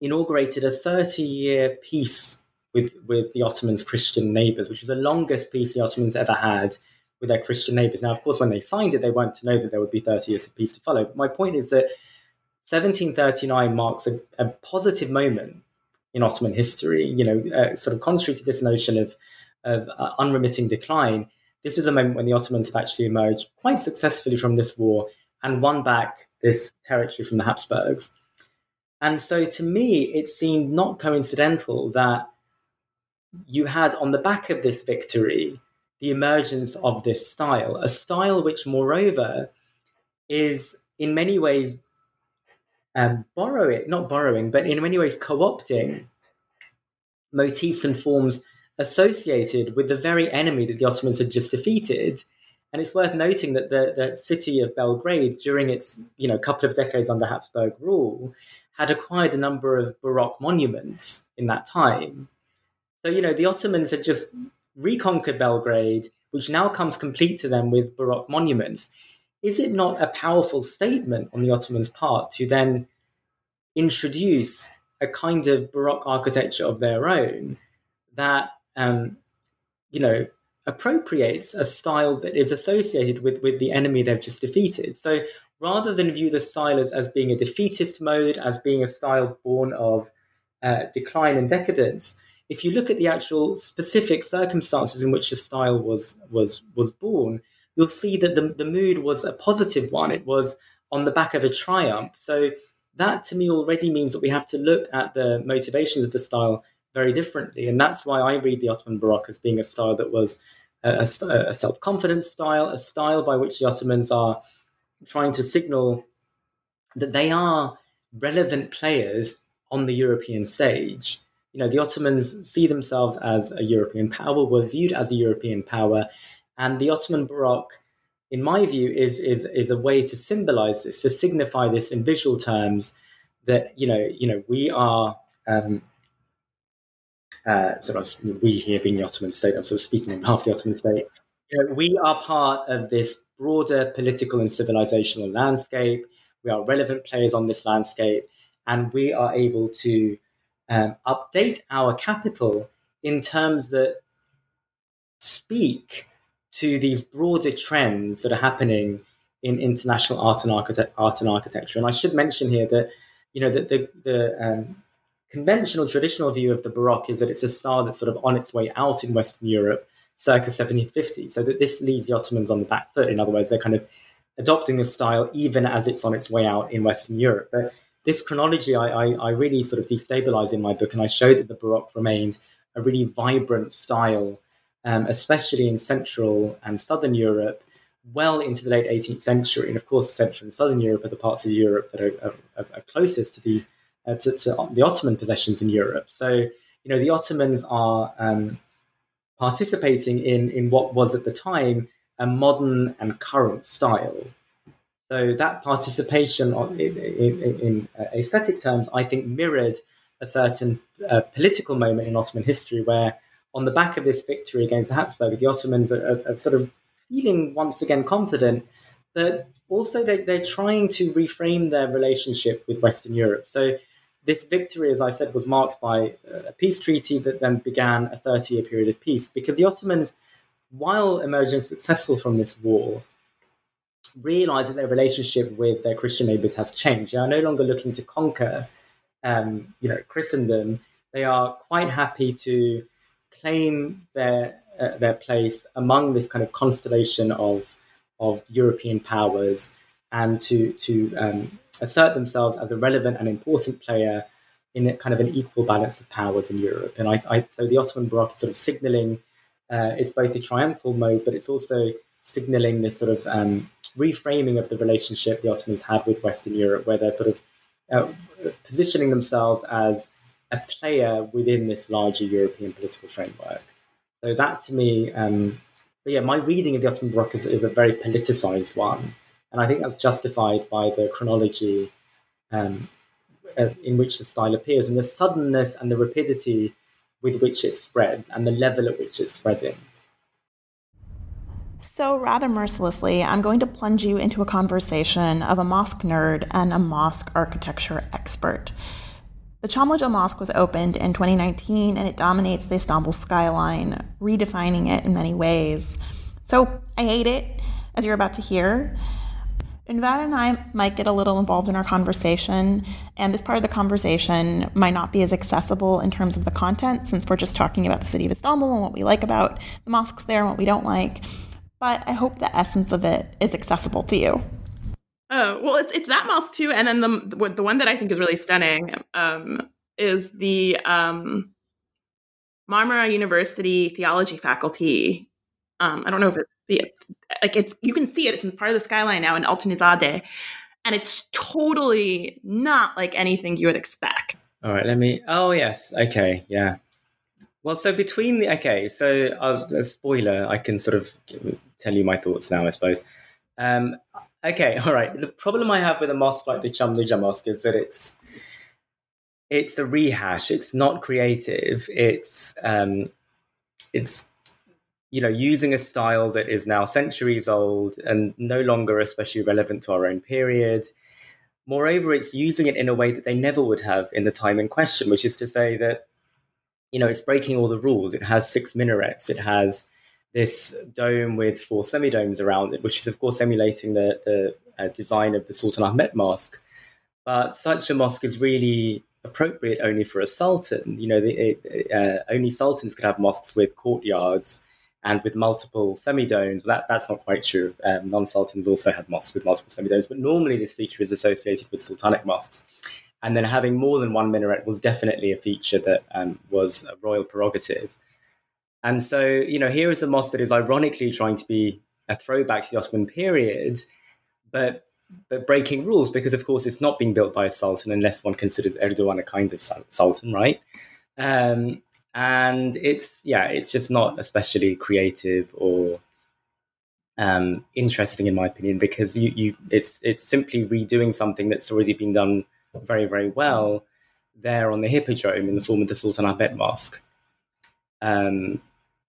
inaugurated a 30 year peace with, with the Ottomans' Christian neighbors, which was the longest peace the Ottomans ever had with their Christian neighbors. Now, of course, when they signed it, they weren't to know that there would be 30 years of peace to follow. But my point is that 1739 marks a, a positive moment in Ottoman history. You know, uh, sort of contrary to this notion of of uh, unremitting decline, this is a moment when the Ottomans have actually emerged quite successfully from this war and won back this territory from the Habsburgs. And so, to me, it seemed not coincidental that you had on the back of this victory the emergence of this style, a style which, moreover, is in many ways um, borrowing, not borrowing, but in many ways co opting motifs and forms associated with the very enemy that the Ottomans had just defeated. And it's worth noting that the, the city of Belgrade, during its you know couple of decades under Habsburg rule, had acquired a number of Baroque monuments in that time. So you know the Ottomans had just reconquered Belgrade, which now comes complete to them with Baroque monuments is it not a powerful statement on the Ottomans' part to then introduce a kind of Baroque architecture of their own that, um, you know, appropriates a style that is associated with, with the enemy they've just defeated? So rather than view the style as, as being a defeatist mode, as being a style born of uh, decline and decadence, if you look at the actual specific circumstances in which the style was was was born, you'll see that the, the mood was a positive one. It was on the back of a triumph. So that to me already means that we have to look at the motivations of the style very differently. And that's why I read the Ottoman Baroque as being a style that was a, a, a self confidence style, a style by which the Ottomans are trying to signal that they are relevant players on the European stage. You know, the Ottomans see themselves as a European power, were viewed as a European power, and the Ottoman Baroque, in my view, is is is a way to symbolize this, to signify this in visual terms that you know, you know, we are um, uh, sort of we here being the Ottoman state. I'm sort of speaking on behalf of the Ottoman state. You know, we are part of this broader political and civilizational landscape. We are relevant players on this landscape, and we are able to um, update our capital in terms that speak to these broader trends that are happening in international art and, architect- art and architecture. And I should mention here that, you know, that the, the um, conventional, traditional view of the Baroque is that it's a style that's sort of on its way out in Western Europe circa 1750. So that this leaves the Ottomans on the back foot. In other words, they're kind of adopting the style even as it's on its way out in Western Europe. But this chronology I, I, I really sort of destabilize in my book, and I show that the Baroque remained a really vibrant style um, especially in Central and Southern Europe, well into the late 18th century. And of course, Central and Southern Europe are the parts of Europe that are, are, are closest to the uh, to, to, the Ottoman possessions in Europe. So, you know, the Ottomans are um, participating in in what was at the time a modern and current style. So that participation in, in, in uh, aesthetic terms, I think, mirrored a certain uh, political moment in Ottoman history where on the back of this victory against the Habsburg, the Ottomans are, are, are, sort of feeling once again confident, but also they, they're trying to reframe their relationship with Western Europe. So this victory, as I said, was marked by a peace treaty that then began a 30 year period of peace because the Ottomans, while emerging successful from this war, realize that their relationship with their Christian neighbors has changed. They are no longer looking to conquer, um, you know, Christendom. They are quite happy to claim their uh, their place among this kind of constellation of of European powers and to to um, assert themselves as a relevant and important player in kind of an equal balance of powers in Europe. And I, I so the Ottoman Baroque is sort of signaling uh, it's both a triumphal mode, but it's also signaling this sort of um, reframing of the relationship the Ottomans had with Western Europe, where they're sort of uh, positioning themselves as a player within this larger European political framework. So that to me, um, so yeah, my reading of the Ottoman Baroque is, is, a very politicized one, and I think that's justified by the chronology um, uh, in which the style appears, and the suddenness and the rapidity with which it spreads, and the level at which it's spreading. So, rather mercilessly, I'm going to plunge you into a conversation of a mosque nerd and a mosque architecture expert. The Çamlıca Mosque was opened in 2019 and it dominates the Istanbul skyline, redefining it in many ways. So, I hate it, as you're about to hear. Ünver and I might get a little involved in our conversation, and this part of the conversation might not be as accessible in terms of the content since we're just talking about the city of Istanbul and what we like about the mosques there and what we don't like but I hope the essence of it is accessible to you. Oh well, it's it's that mouse too, and then the the one that I think is really stunning um, is the um, Marmara University theology faculty. Um, I don't know if it's the like it's you can see it. It's part of the skyline now in Altunizade, and it's totally not like anything you would expect. All right, let me. Oh yes, okay, yeah. Well, so between the okay, so uh, a spoiler, I can sort of tell you my thoughts now, I suppose. Um, okay, all right. The problem I have with a mosque like the Çamlıca Mosque is that it's it's a rehash. It's not creative. It's um, it's you know using a style that is now centuries old and no longer especially relevant to our own period. Moreover, it's using it in a way that they never would have in the time in question, which is to say that you know, it's breaking all the rules. It has six minarets. It has this dome with four semidomes around it, which is, of course, emulating the, the uh, design of the Sultan Ahmed Mosque. But such a mosque is really appropriate only for a sultan. You know, the, uh, only sultans could have mosques with courtyards and with multiple semidomes. That that's not quite true. Um, non-sultans also had mosques with multiple semidomes, but normally this feature is associated with sultanic mosques. And then having more than one minaret was definitely a feature that um, was a royal prerogative. And so, you know, here is a mosque that is ironically trying to be a throwback to the Ottoman period, but but breaking rules because, of course, it's not being built by a sultan unless one considers Erdogan a kind of sultan, right? Um, and it's yeah, it's just not especially creative or um, interesting in my opinion because you you it's it's simply redoing something that's already been done very, very well there on the Hippodrome in the form of the Sultan Ahmet Mosque. Um,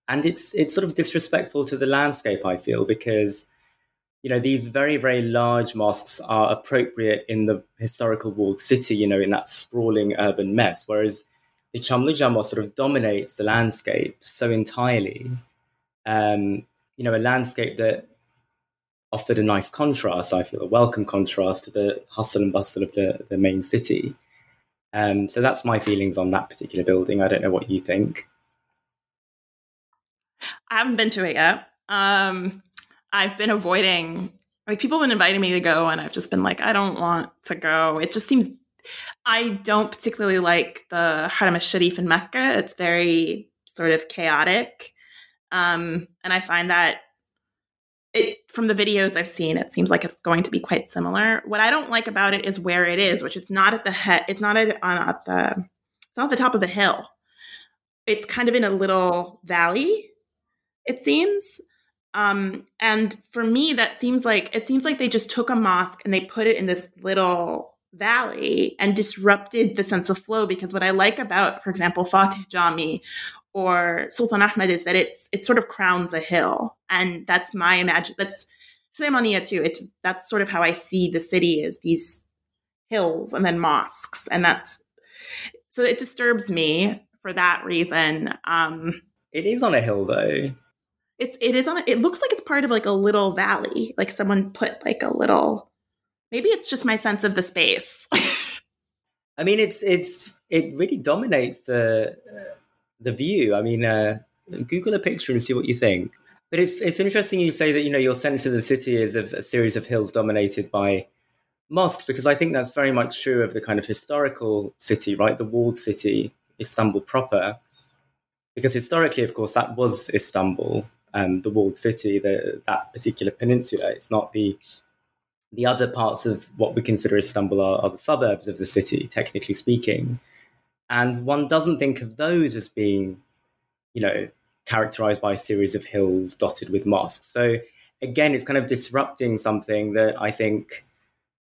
and it's it's sort of disrespectful to the landscape, I feel, because you know these very very large mosques are appropriate in the historical walled city, you know, in that sprawling urban mess, whereas the Mosque sort of dominates the landscape so entirely. Um, you know, a landscape that offered a nice contrast, I feel, a welcome contrast to the hustle and bustle of the, the main city. Um, so that's my feelings on that particular building. I don't know what you think. I haven't been to it yet. Um, I've been avoiding, like, people have been inviting me to go, and I've just been like, I don't want to go. It just seems, I don't particularly like the Haram al-Sharif in Mecca. It's very sort of chaotic. Um, and I find that it from the videos I've seen, it seems like it's going to be quite similar. What I don't like about it is where it is, which it's not at the head. It's not at, on at the. It's not at the top of the hill. It's kind of in a little valley. It seems, um, and for me, that seems like it seems like they just took a mosque and they put it in this little valley and disrupted the sense of flow. Because what I like about, for example, Fatih Jami or Sultan Ahmed is that it's it sort of crowns a hill, and that's my imagine. That's Suleymaniye too. It's that's sort of how I see the city is these hills and then mosques, and that's so it disturbs me for that reason. Um, it is on a hill though. It's it is on. A, it looks like it's part of like a little valley, like someone put like a little. Maybe it's just my sense of the space. I mean, it's it's it really dominates the the view. I mean, uh, Google a picture and see what you think. But it's it's interesting you say that you know your sense of the city is of a series of hills dominated by mosques because I think that's very much true of the kind of historical city, right? The walled city, Istanbul proper. Because historically, of course, that was Istanbul, um, the walled city, the, that particular peninsula. It's not the the other parts of what we consider Istanbul are, are the suburbs of the city, technically speaking. And one doesn't think of those as being, you know, characterized by a series of hills dotted with mosques. So again, it's kind of disrupting something that I think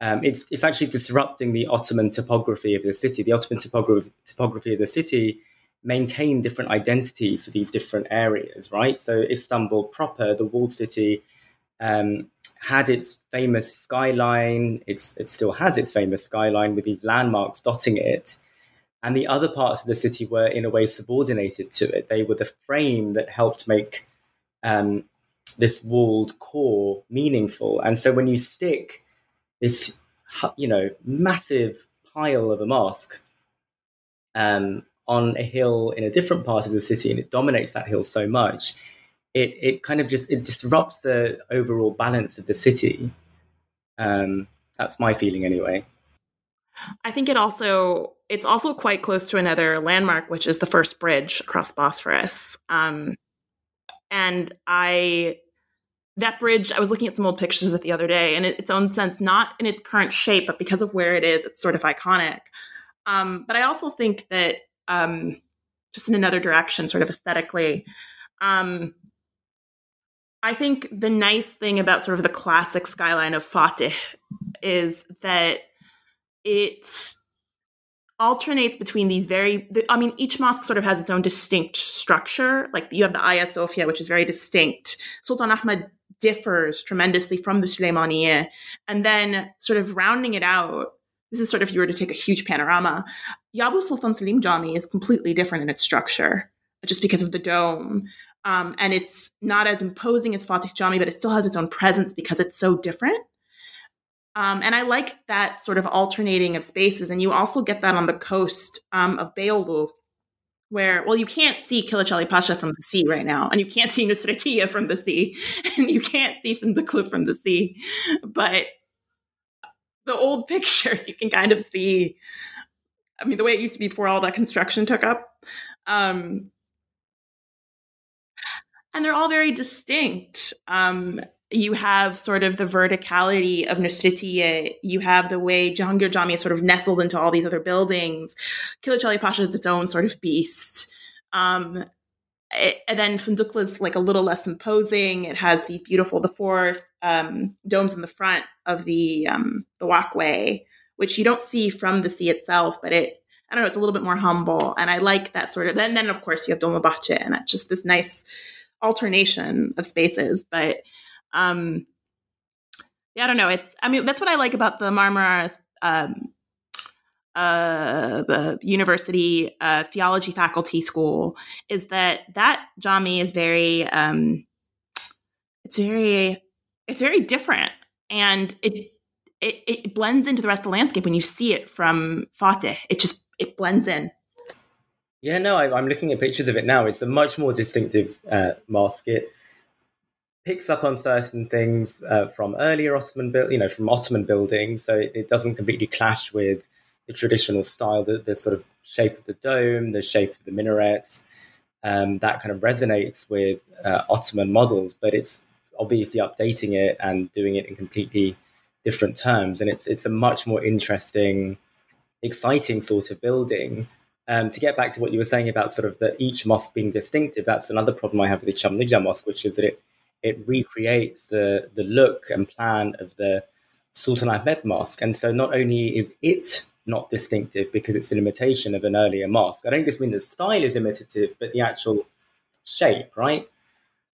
um, it's it's actually disrupting the Ottoman topography of the city. The Ottoman topography, topography of the city maintained different identities for these different areas, right? So Istanbul proper, the walled city, um, had its famous skyline. It's it still has its famous skyline with these landmarks dotting it. And the other parts of the city were in a way subordinated to it. They were the frame that helped make um, this walled core meaningful. And so when you stick this, you know, massive pile of a mosque um, on a hill in a different part of the city, and it dominates that hill so much, it it kind of just it disrupts the overall balance of the city. Um, that's my feeling, anyway. I think it also it's also quite close to another landmark, which is the first bridge across Bosphorus. Um, and I that bridge, I was looking at some old pictures of it the other day, and in its own sense, not in its current shape, but because of where it is, it's sort of iconic. Um, but I also think that um, just in another direction, sort of aesthetically, um, I think the nice thing about sort of the classic skyline of Fatih is that it alternates between these very i mean each mosque sort of has its own distinct structure. Like you have the Hagia Sophia which is very distinct. Sultan ahmed differs tremendously from the Suleymaniye. And then sort of rounding it out this is sort of if you were to take a huge panorama Yavuz Sultan Selim Jami is completely different in its structure just because of the dome um, and it's not as imposing as Fatih Jami but it still has its own presence because it's so different um, and I like that sort of alternating of spaces. And you also get that on the coast um, of Beyoğlu, where, well, you can't see Kılıç Ali Pasha from the sea right now, and you can't see Nusretiye from the sea, and you can't see Fındıklı from the sea. But the old pictures, you can kind of see, I mean, the way it used to be before all that construction took up. Um, and they're all very distinct. Um, you have sort of the verticality of Nusretiye. You have the way Cihangir Jami is sort of nestled into all these other buildings. Kılıç Ali Pasha is its own sort of beast. Um, it, and then Fındıklı is like a little less imposing. It has these beautiful, the four um, domes in the front of the um, the walkway, which you don't see from the sea itself, but it I don't know, it's a little bit more humble, and I like that sort of. And then of course you have Dolmabahce, and it's just this nice alternation of spaces, but um, yeah, I don't know. It's I mean that's what I like about the Marmara um, uh, the university uh, theology faculty school is that that Jami is very um, it's very it's very different and it, it it blends into the rest of the landscape when you see it from Fatih. It just it blends in. Yeah, no, I, am looking at pictures of it now. It's a much more distinctive uh, mosque. It picks up on certain things uh, from earlier Ottoman, build, you know, from Ottoman buildings, so it, it, doesn't completely clash with the traditional style, the, the sort of shape of the dome, the shape of the minarets. Um, that kind of resonates with uh, Ottoman models, but it's obviously updating it and doing it in completely different terms, and it's it's a much more interesting, exciting sort of building. Um, to get back to what you were saying about sort of the each mosque being distinctive, that's another problem I have with the Çamlıca Mosque, which is that it it recreates the the look and plan of the Sultan Ahmed Mosque. And so not only is it not distinctive because it's an imitation of an earlier mosque. I don't just mean the style is imitative, but the actual shape, right?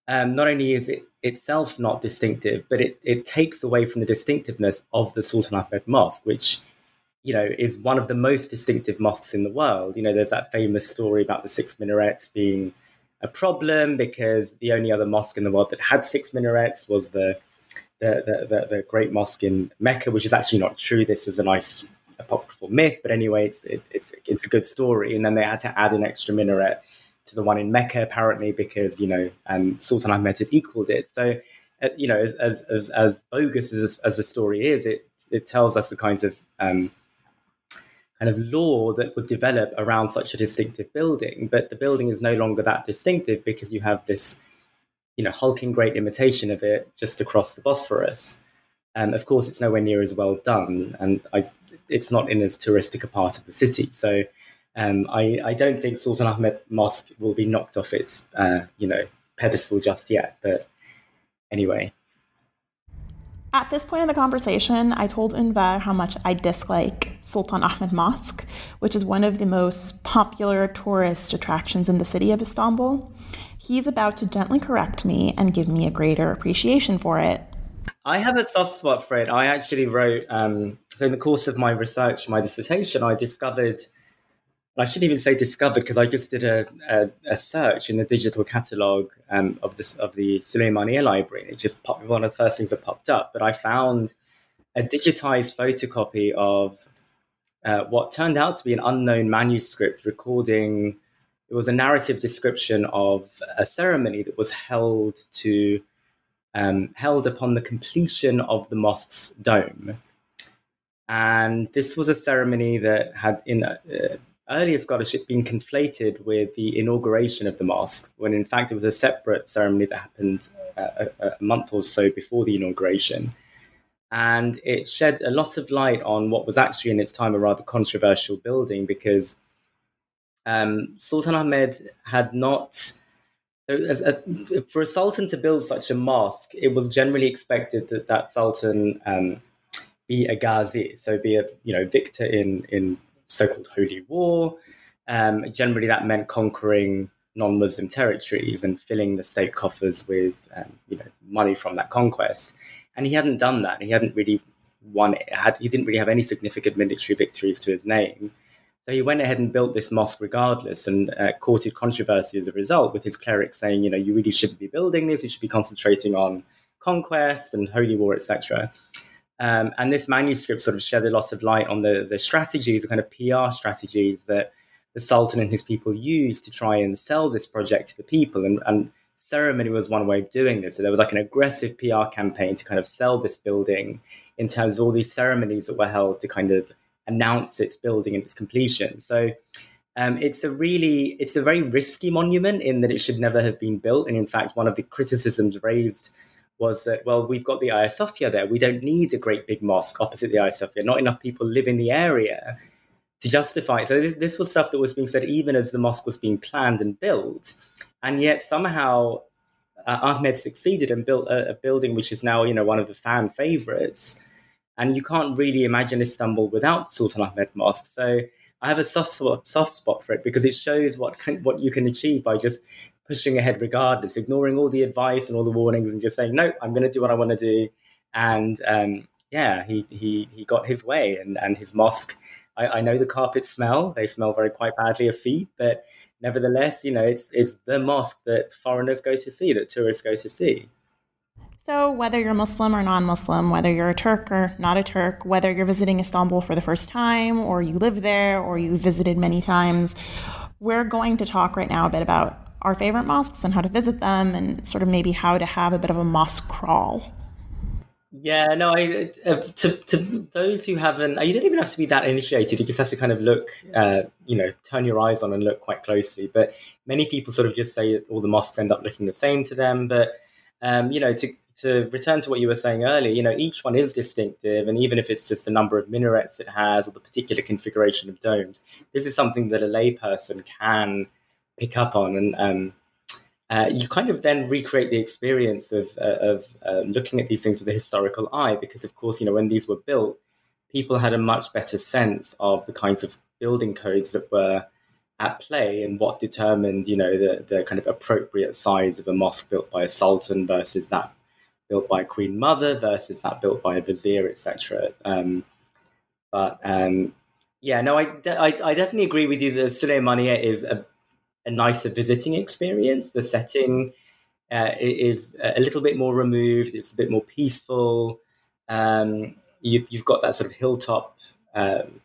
Um, not only is it itself not distinctive, but it, it takes away from the distinctiveness of the Sultan Ahmed Mosque, which you know is one of the most distinctive mosques in the world. You know, there's that famous story about the six minarets being a problem because the only other mosque in the world that had six minarets was the the, the, the, the great mosque in Mecca, which is actually not true. This is a nice apocryphal myth, but anyway, it's it, it, it's a good story. And then they had to add an extra minaret to the one in Mecca, apparently, because you know um, Sultan Ahmed had equaled it. So, uh, you know, as as as, as bogus as as the story is, it it tells us the kinds of um, kind of lore that would develop around such a distinctive building. But the building is no longer that distinctive because you have this, you know, hulking great imitation of it just across the Bosphorus. And of course, it's nowhere near as well done, and I, it's not in as touristic a part of the city. So um, I, I, don't think Sultan Ahmed Mosque will be knocked off its, uh, you know, pedestal just yet. But anyway. At this point in the conversation, I told Ünver how much I dislike Sultan Ahmed Mosque, which is one of the most popular tourist attractions in the city of Istanbul. He's about to gently correct me and give me a greater appreciation for it. I have a soft spot for it. I actually wrote, um, so in the course of my research, my dissertation, I discovered I shouldn't even say discovered because I just did a, a, a, search in the digital catalog um, of this of the Suleymaniye library. It just popped, one of the first things that popped up. But I found a digitized photocopy of uh, what turned out to be an unknown manuscript recording. It was a narrative description of a ceremony that was held to um, held upon the completion of the mosque's dome. And this was a ceremony that had in uh, earlier scholarship been conflated with the inauguration of the mosque, when in fact it was a separate ceremony that happened uh, a, a, month or so before the inauguration. And it shed a lot of light on what was actually in its time a rather controversial building because um, Sultan Ahmed had not. A, for a sultan to build such a mosque, it was generally expected that that sultan um, be a ghazi, so be a you know victor in in so-called holy war. Um, generally, that meant conquering non-Muslim territories and filling the state coffers with um, you know money from that conquest. And he hadn't done that. He hadn't really won it. Had, he didn't really have any significant military victories to his name. So he went ahead and built this mosque regardless and uh, courted controversy as a result with his clerics saying, you know, you really shouldn't be building this. You should be concentrating on conquest and holy war, etc. Um, and this manuscript sort of shed a lot of light on the, the strategies, the kind of PR strategies that the Sultan and his people used to try and sell this project to the people. And, and ceremony was one way of doing this. So there was like an aggressive PR campaign to kind of sell this building in terms of all these ceremonies that were held to kind of announce its building and its completion. So um, it's a really, it's a very risky monument in that it should never have been built. And in fact, one of the criticisms raised was that, well, we've got the Hagia Sophia there. We don't need a great big mosque opposite the Hagia Sophia. Not enough people live in the area to justify it. So this, this was stuff that was being said even as the mosque was being planned and built. And yet somehow uh, Ahmed succeeded and built a, a, building which is now, you know, one of the fan favorites. And you can't really imagine Istanbul without Sultan Ahmed Mosque. So I have a soft spot, soft spot for it because it shows what can, what you can achieve by just pushing ahead regardless, ignoring all the advice and all the warnings, and just saying, "No, I'm going to do what I want to do." And um, yeah, he he he got his way, and and his mosque. I, I know the carpets smell; they smell very quite badly of feet, but nevertheless, you know, it's it's the mosque that foreigners go to see, that tourists go to see. So, whether you're Muslim or non Muslim, whether you're a Turk or not a Turk, whether you're visiting Istanbul for the first time, or you live there, or you've visited many times, we're going to talk right now a bit about our favorite mosques and how to visit them and sort of maybe how to have a bit of a mosque crawl. Yeah, no, I, uh, to, to those who haven't, you don't even have to be that initiated. You just have to kind of look, uh, you know, turn your eyes on and look quite closely. But many people sort of just say all the mosques end up looking the same to them. But, um, you know, to, to return to what you were saying earlier, you know, each one is distinctive. And even if it's just the number of minarets it has or the particular configuration of domes, this is something that a layperson can pick up on, and um, uh, you kind of then recreate the experience of uh, of uh, looking at these things with a historical eye, because of course, you know, when these were built, people had a much better sense of the kinds of building codes that were at play and what determined, you know, the, the kind of appropriate size of a mosque built by a sultan versus that built by a queen mother versus that built by a vizier, etc. Um, but um, yeah, no, I, I, I, definitely agree with you that Suleymaniye is a, a nicer visiting experience. The setting uh, is a little bit more removed, it's a bit more peaceful. Um, you, have got that sort of hilltop um,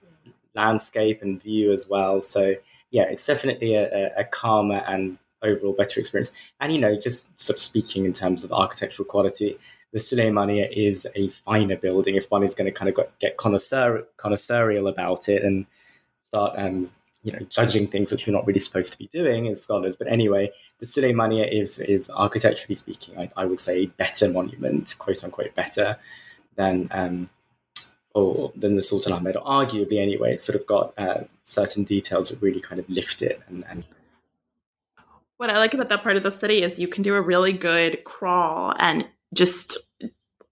landscape and view as well. So yeah, it's definitely a, a, calmer and overall better experience. And you know, just sort of speaking in terms of architectural quality, the Suleymaniye is a finer building. If one is going to kind of get connoisseur, connoisseurial about it and start, um, you know, judging things which we're not really supposed to be doing as scholars. But anyway, the Suleymaniye is is architecturally speaking, I, I would say, better monument, quote unquote, better than um, or than the Sultan Ahmed, or arguably anyway, it's sort of got uh, certain details that really kind of lift it. And, and, what I like about that part of the city is you can do a really good crawl and just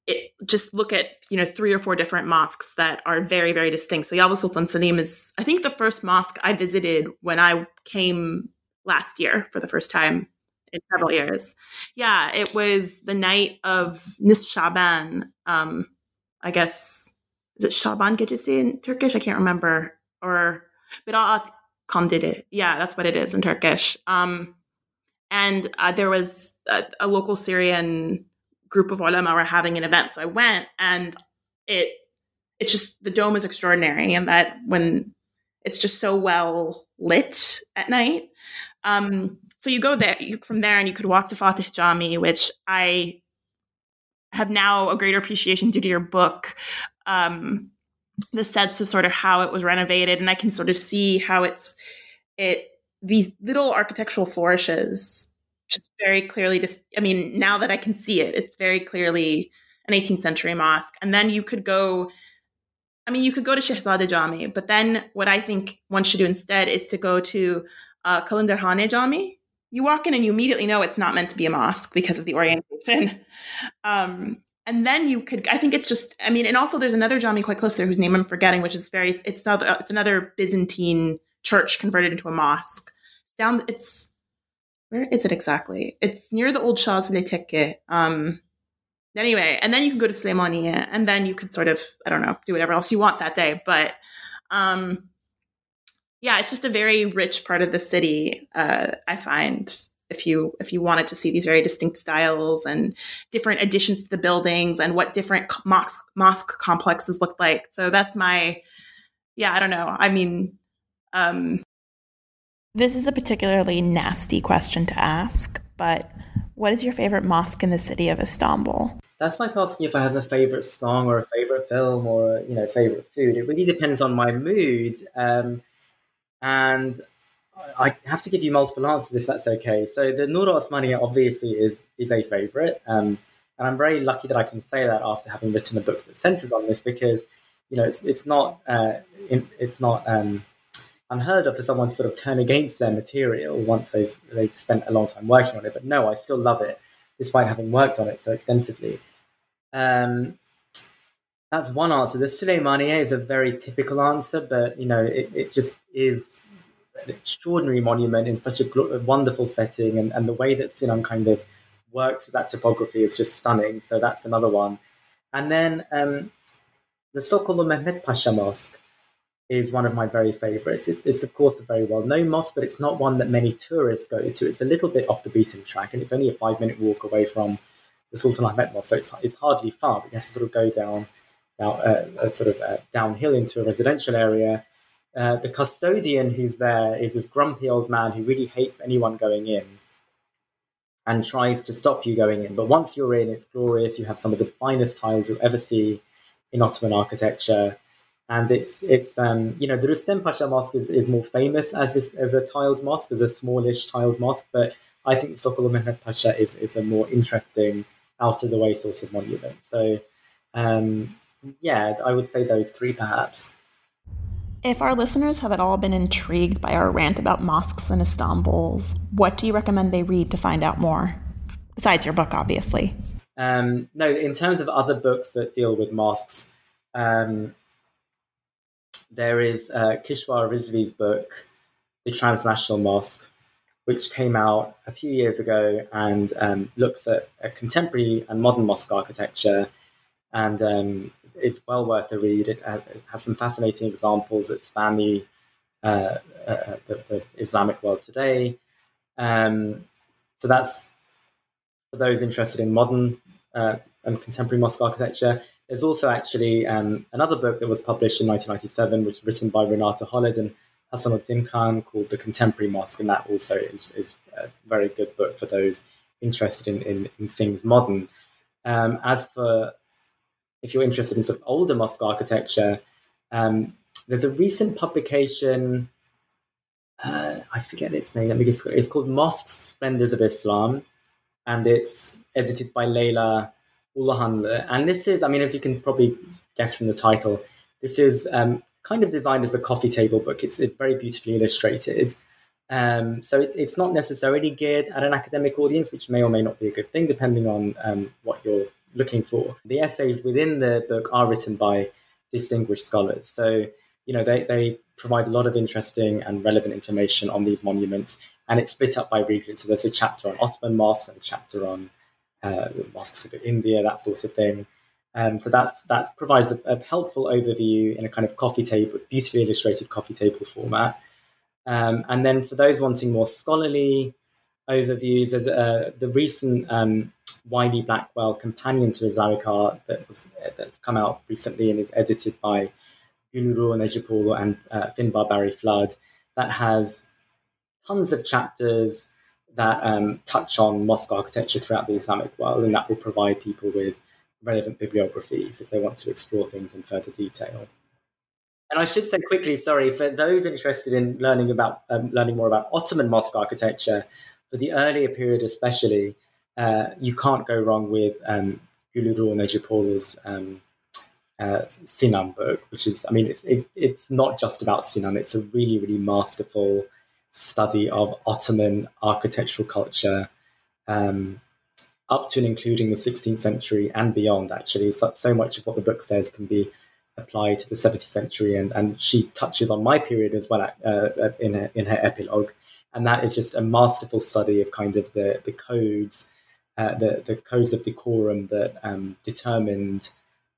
it, just look at you know three or four different mosques that are very very distinct. So Yavuz Sultan Selim is I think the first mosque I visited when I came last year for the first time in several years. Yeah, it was the night of Nis Shaban. Um, I guess is it Shaban Gecesi in Turkish? I can't remember. Or Berat Kandili. Yeah, that's what it is in Turkish. Um, and uh, there was a, a, local Syrian group of ulama were having an event, so I went, and it it's just the dome is extraordinary, and that when it's just so well lit at night. Um, so you go there you, from there, and you could walk to Fatih Jami, which I have now a greater appreciation due to your book um, the sense of sort of how it was renovated, and I can sort of see how it's it these little architectural flourishes just very clearly just i mean now that i can see it it's very clearly an 18th century mosque. And then you could go i mean you could go to shehzade jami but then what i think one should do instead is to go to uh, Kalenderhane jami. You walk in and you immediately know it's not meant to be a mosque because of the orientation. Um, and then you could i think it's just i mean and also there's another jami quite close there whose name i'm forgetting which is very it's it's another byzantine church converted into a mosque. It's down it's where is it exactly it's near the old Shazli Tekke um anyway and then you can go to Suleymaniye and then you can sort of i don't know do whatever else you want that day but um yeah it's just a very rich part of the city uh i find if you if you wanted to see these very distinct styles and different additions to the buildings and what different mosque mosque complexes look like. So that's my yeah, I don't know. I mean, um, this is a particularly nasty question to ask, but what is your favorite mosque in the city of Istanbul? That's like asking if I have a favorite song or a favorite film or you know favorite food. It really depends on my mood, um, and I have to give you multiple answers if that's okay. So the Nur Osmaniye obviously is is a favorite, um, and I'm very lucky that I can say that after having written a book that centers on this because you know it's it's not uh, it's not um, unheard of for someone to sort of turn against their material once they've they've spent a long time working on it. But no, I still love it despite having worked on it so extensively. Um, that's one answer. The Suleymaniye is a very typical answer, but you know it, it just is an extraordinary monument in such a, a wonderful setting, and, and the way that Sinan kind of worked with that topography is just stunning. So that's another one. And then um, the Sokollu Mehmet Pasha Mosque is one of my very favorites. It, it's, of course, a very well known mosque, but it's not one that many tourists go to. It's a little bit off the beaten track, and it's only a five minute walk away from the Sultan Ahmed Mosque, so it's, it's hardly far, but you have to sort of go down, down uh, a sort of uh, downhill into a residential area uh, the custodian who's there is this grumpy old man who really hates anyone going in and tries to stop you going in. But once you're in, it's glorious. You have some of the finest tiles you'll ever see in Ottoman architecture. And it's it's um, you know the Rustem Pasha Mosque is, is more famous as this, as a tiled mosque, as a smallish tiled mosque, but I think Sokollu Mehmet Pasha is, is a more interesting out of the way sort of monument. So um, yeah, I would say those three perhaps. If our listeners have at all been intrigued by our rant about mosques in Istanbul, what do you recommend they read to find out more? Besides your book, obviously. Um, no, in terms of other books that deal with mosques, um, there is uh, Kishwar Rizvi's book, The Transnational Mosque, which came out a few years ago and um, looks at contemporary and modern mosque architecture. And um, it's well worth a read. It, uh, it, has some fascinating examples that span the, uh, uh, the, the, Islamic world today. Um, so that's for those interested in modern uh, and contemporary mosque architecture. There's also actually um, another book that was published in 1997, which was written by Renata Holod and Hasanuddin Khan called The Contemporary Mosque, and that also is, is a very good book for those interested in, in, in things modern. Um, as for if you're interested in sort of older mosque architecture, um, there's a recent publication. Uh, I forget its name. Let me just. It's called Mosques Splendors of Islam, and it's edited by Leila Uluhanli. And this is, I mean, as you can probably guess from the title, this is um, kind of designed as a coffee table book. It's it's very beautifully illustrated. Um, so it, it's not necessarily geared at an academic audience, which may or may not be a good thing, depending on um, what you're looking for. The essays within the book are written by distinguished scholars. So, you know, they, they provide a lot of interesting and relevant information on these monuments. And it's split up by region. So there's a chapter on Ottoman mosques and a chapter on uh, of India, that sort of thing. Um, so that's that provides a, a, helpful overview in a kind of coffee table, beautifully illustrated coffee table format. Um, and then for those wanting more scholarly overviews, there's uh, the recent um, Wiley Blackwell Companion to Islamic Art that was, that's come out recently and is edited by Gülru Necipoglu and uh, Finbarr Barry Flood. That has tons of chapters that um, touch on mosque architecture throughout the Islamic world, and that will provide people with relevant bibliographies if they want to explore things in further detail. And I should say quickly, sorry, for those interested in learning about um, learning more about Ottoman mosque architecture, for the earlier period especially, uh, you can't go wrong with um, Gülru Necipoglu's um, uh, Sinan book, which is, I mean, it's it, it's not just about Sinan. It's a really, really masterful study of Ottoman architectural culture, um, up to and including the 16th century and beyond. Actually, so, so much of what the book says can be applied to the 17th century, and, and she touches on my period as well uh, in her, in her epilogue, and that is just a masterful study of kind of the the codes, uh, the the codes of decorum that um, determined.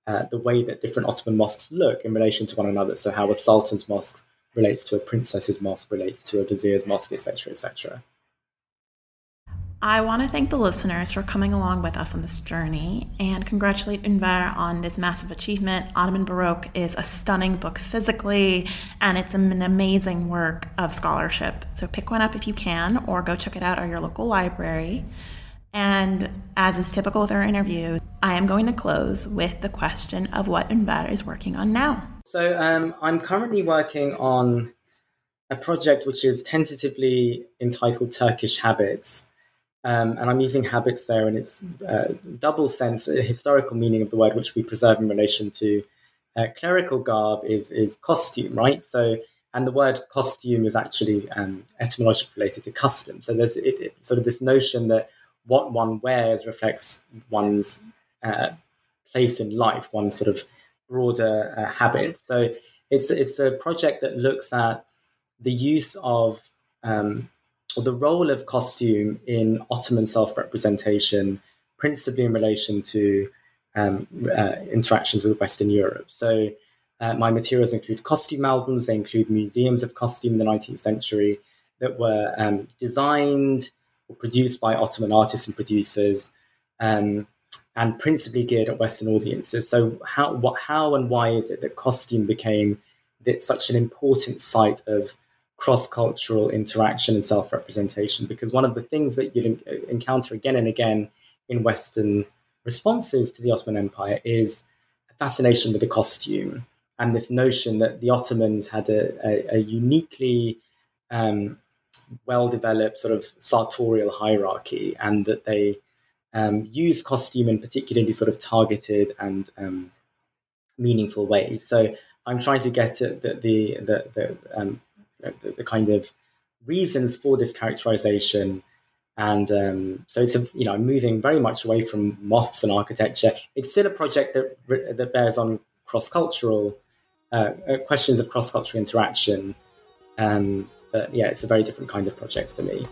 Uh, the way that different Ottoman mosques look in relation to one another. So, how a sultan's mosque relates to a princess's mask, relates to a vizier's mask, etc., etc. I want to thank the listeners for coming along with us on this journey and congratulate Ünver on this massive achievement. Ottoman Baroque is a stunning book physically, and it's an amazing work of scholarship. So pick one up if you can, or go check it out at your local library. And as is typical with our interview, I am going to close with the question of what Ünver is working on now. So um, I'm currently working on a project which is tentatively entitled Turkish Habits. Um, and I'm using habits there in its uh, double sense, historical meaning of the word, which we preserve in relation to uh, clerical garb is is costume, right? So, and the word costume is actually um, etymologically related to custom. So there's it, it, sort of this notion that what one wears reflects one's uh, place in life, one's sort of broader uh, habits. So it's it's a project that looks at the use of um, or the role of costume in Ottoman self-representation, principally in relation to um, uh, interactions with Western Europe. So uh, my materials include costume albums. They include museums of costume in the 19th century that were um, designed or produced by Ottoman artists and producers. Um, and principally geared at Western audiences. So how what how and why is it that costume became such an important site of cross-cultural interaction and self-representation? Because one of the things that you encounter again and again in Western responses to the Ottoman Empire is a fascination with the costume and this notion that the Ottomans had a, a, a uniquely um, well-developed sort of sartorial hierarchy, and that they um, use costume in particularly sort of targeted and um, meaningful ways. So I'm trying to get at the the the, the, um, the, the kind of reasons for this characterization. And um, so it's a, you know I'm moving very much away from mosques and architecture. It's still a project that that bears on cross cultural uh, uh, questions of cross cultural interaction. Um, but yeah, it's a very different kind of project for me.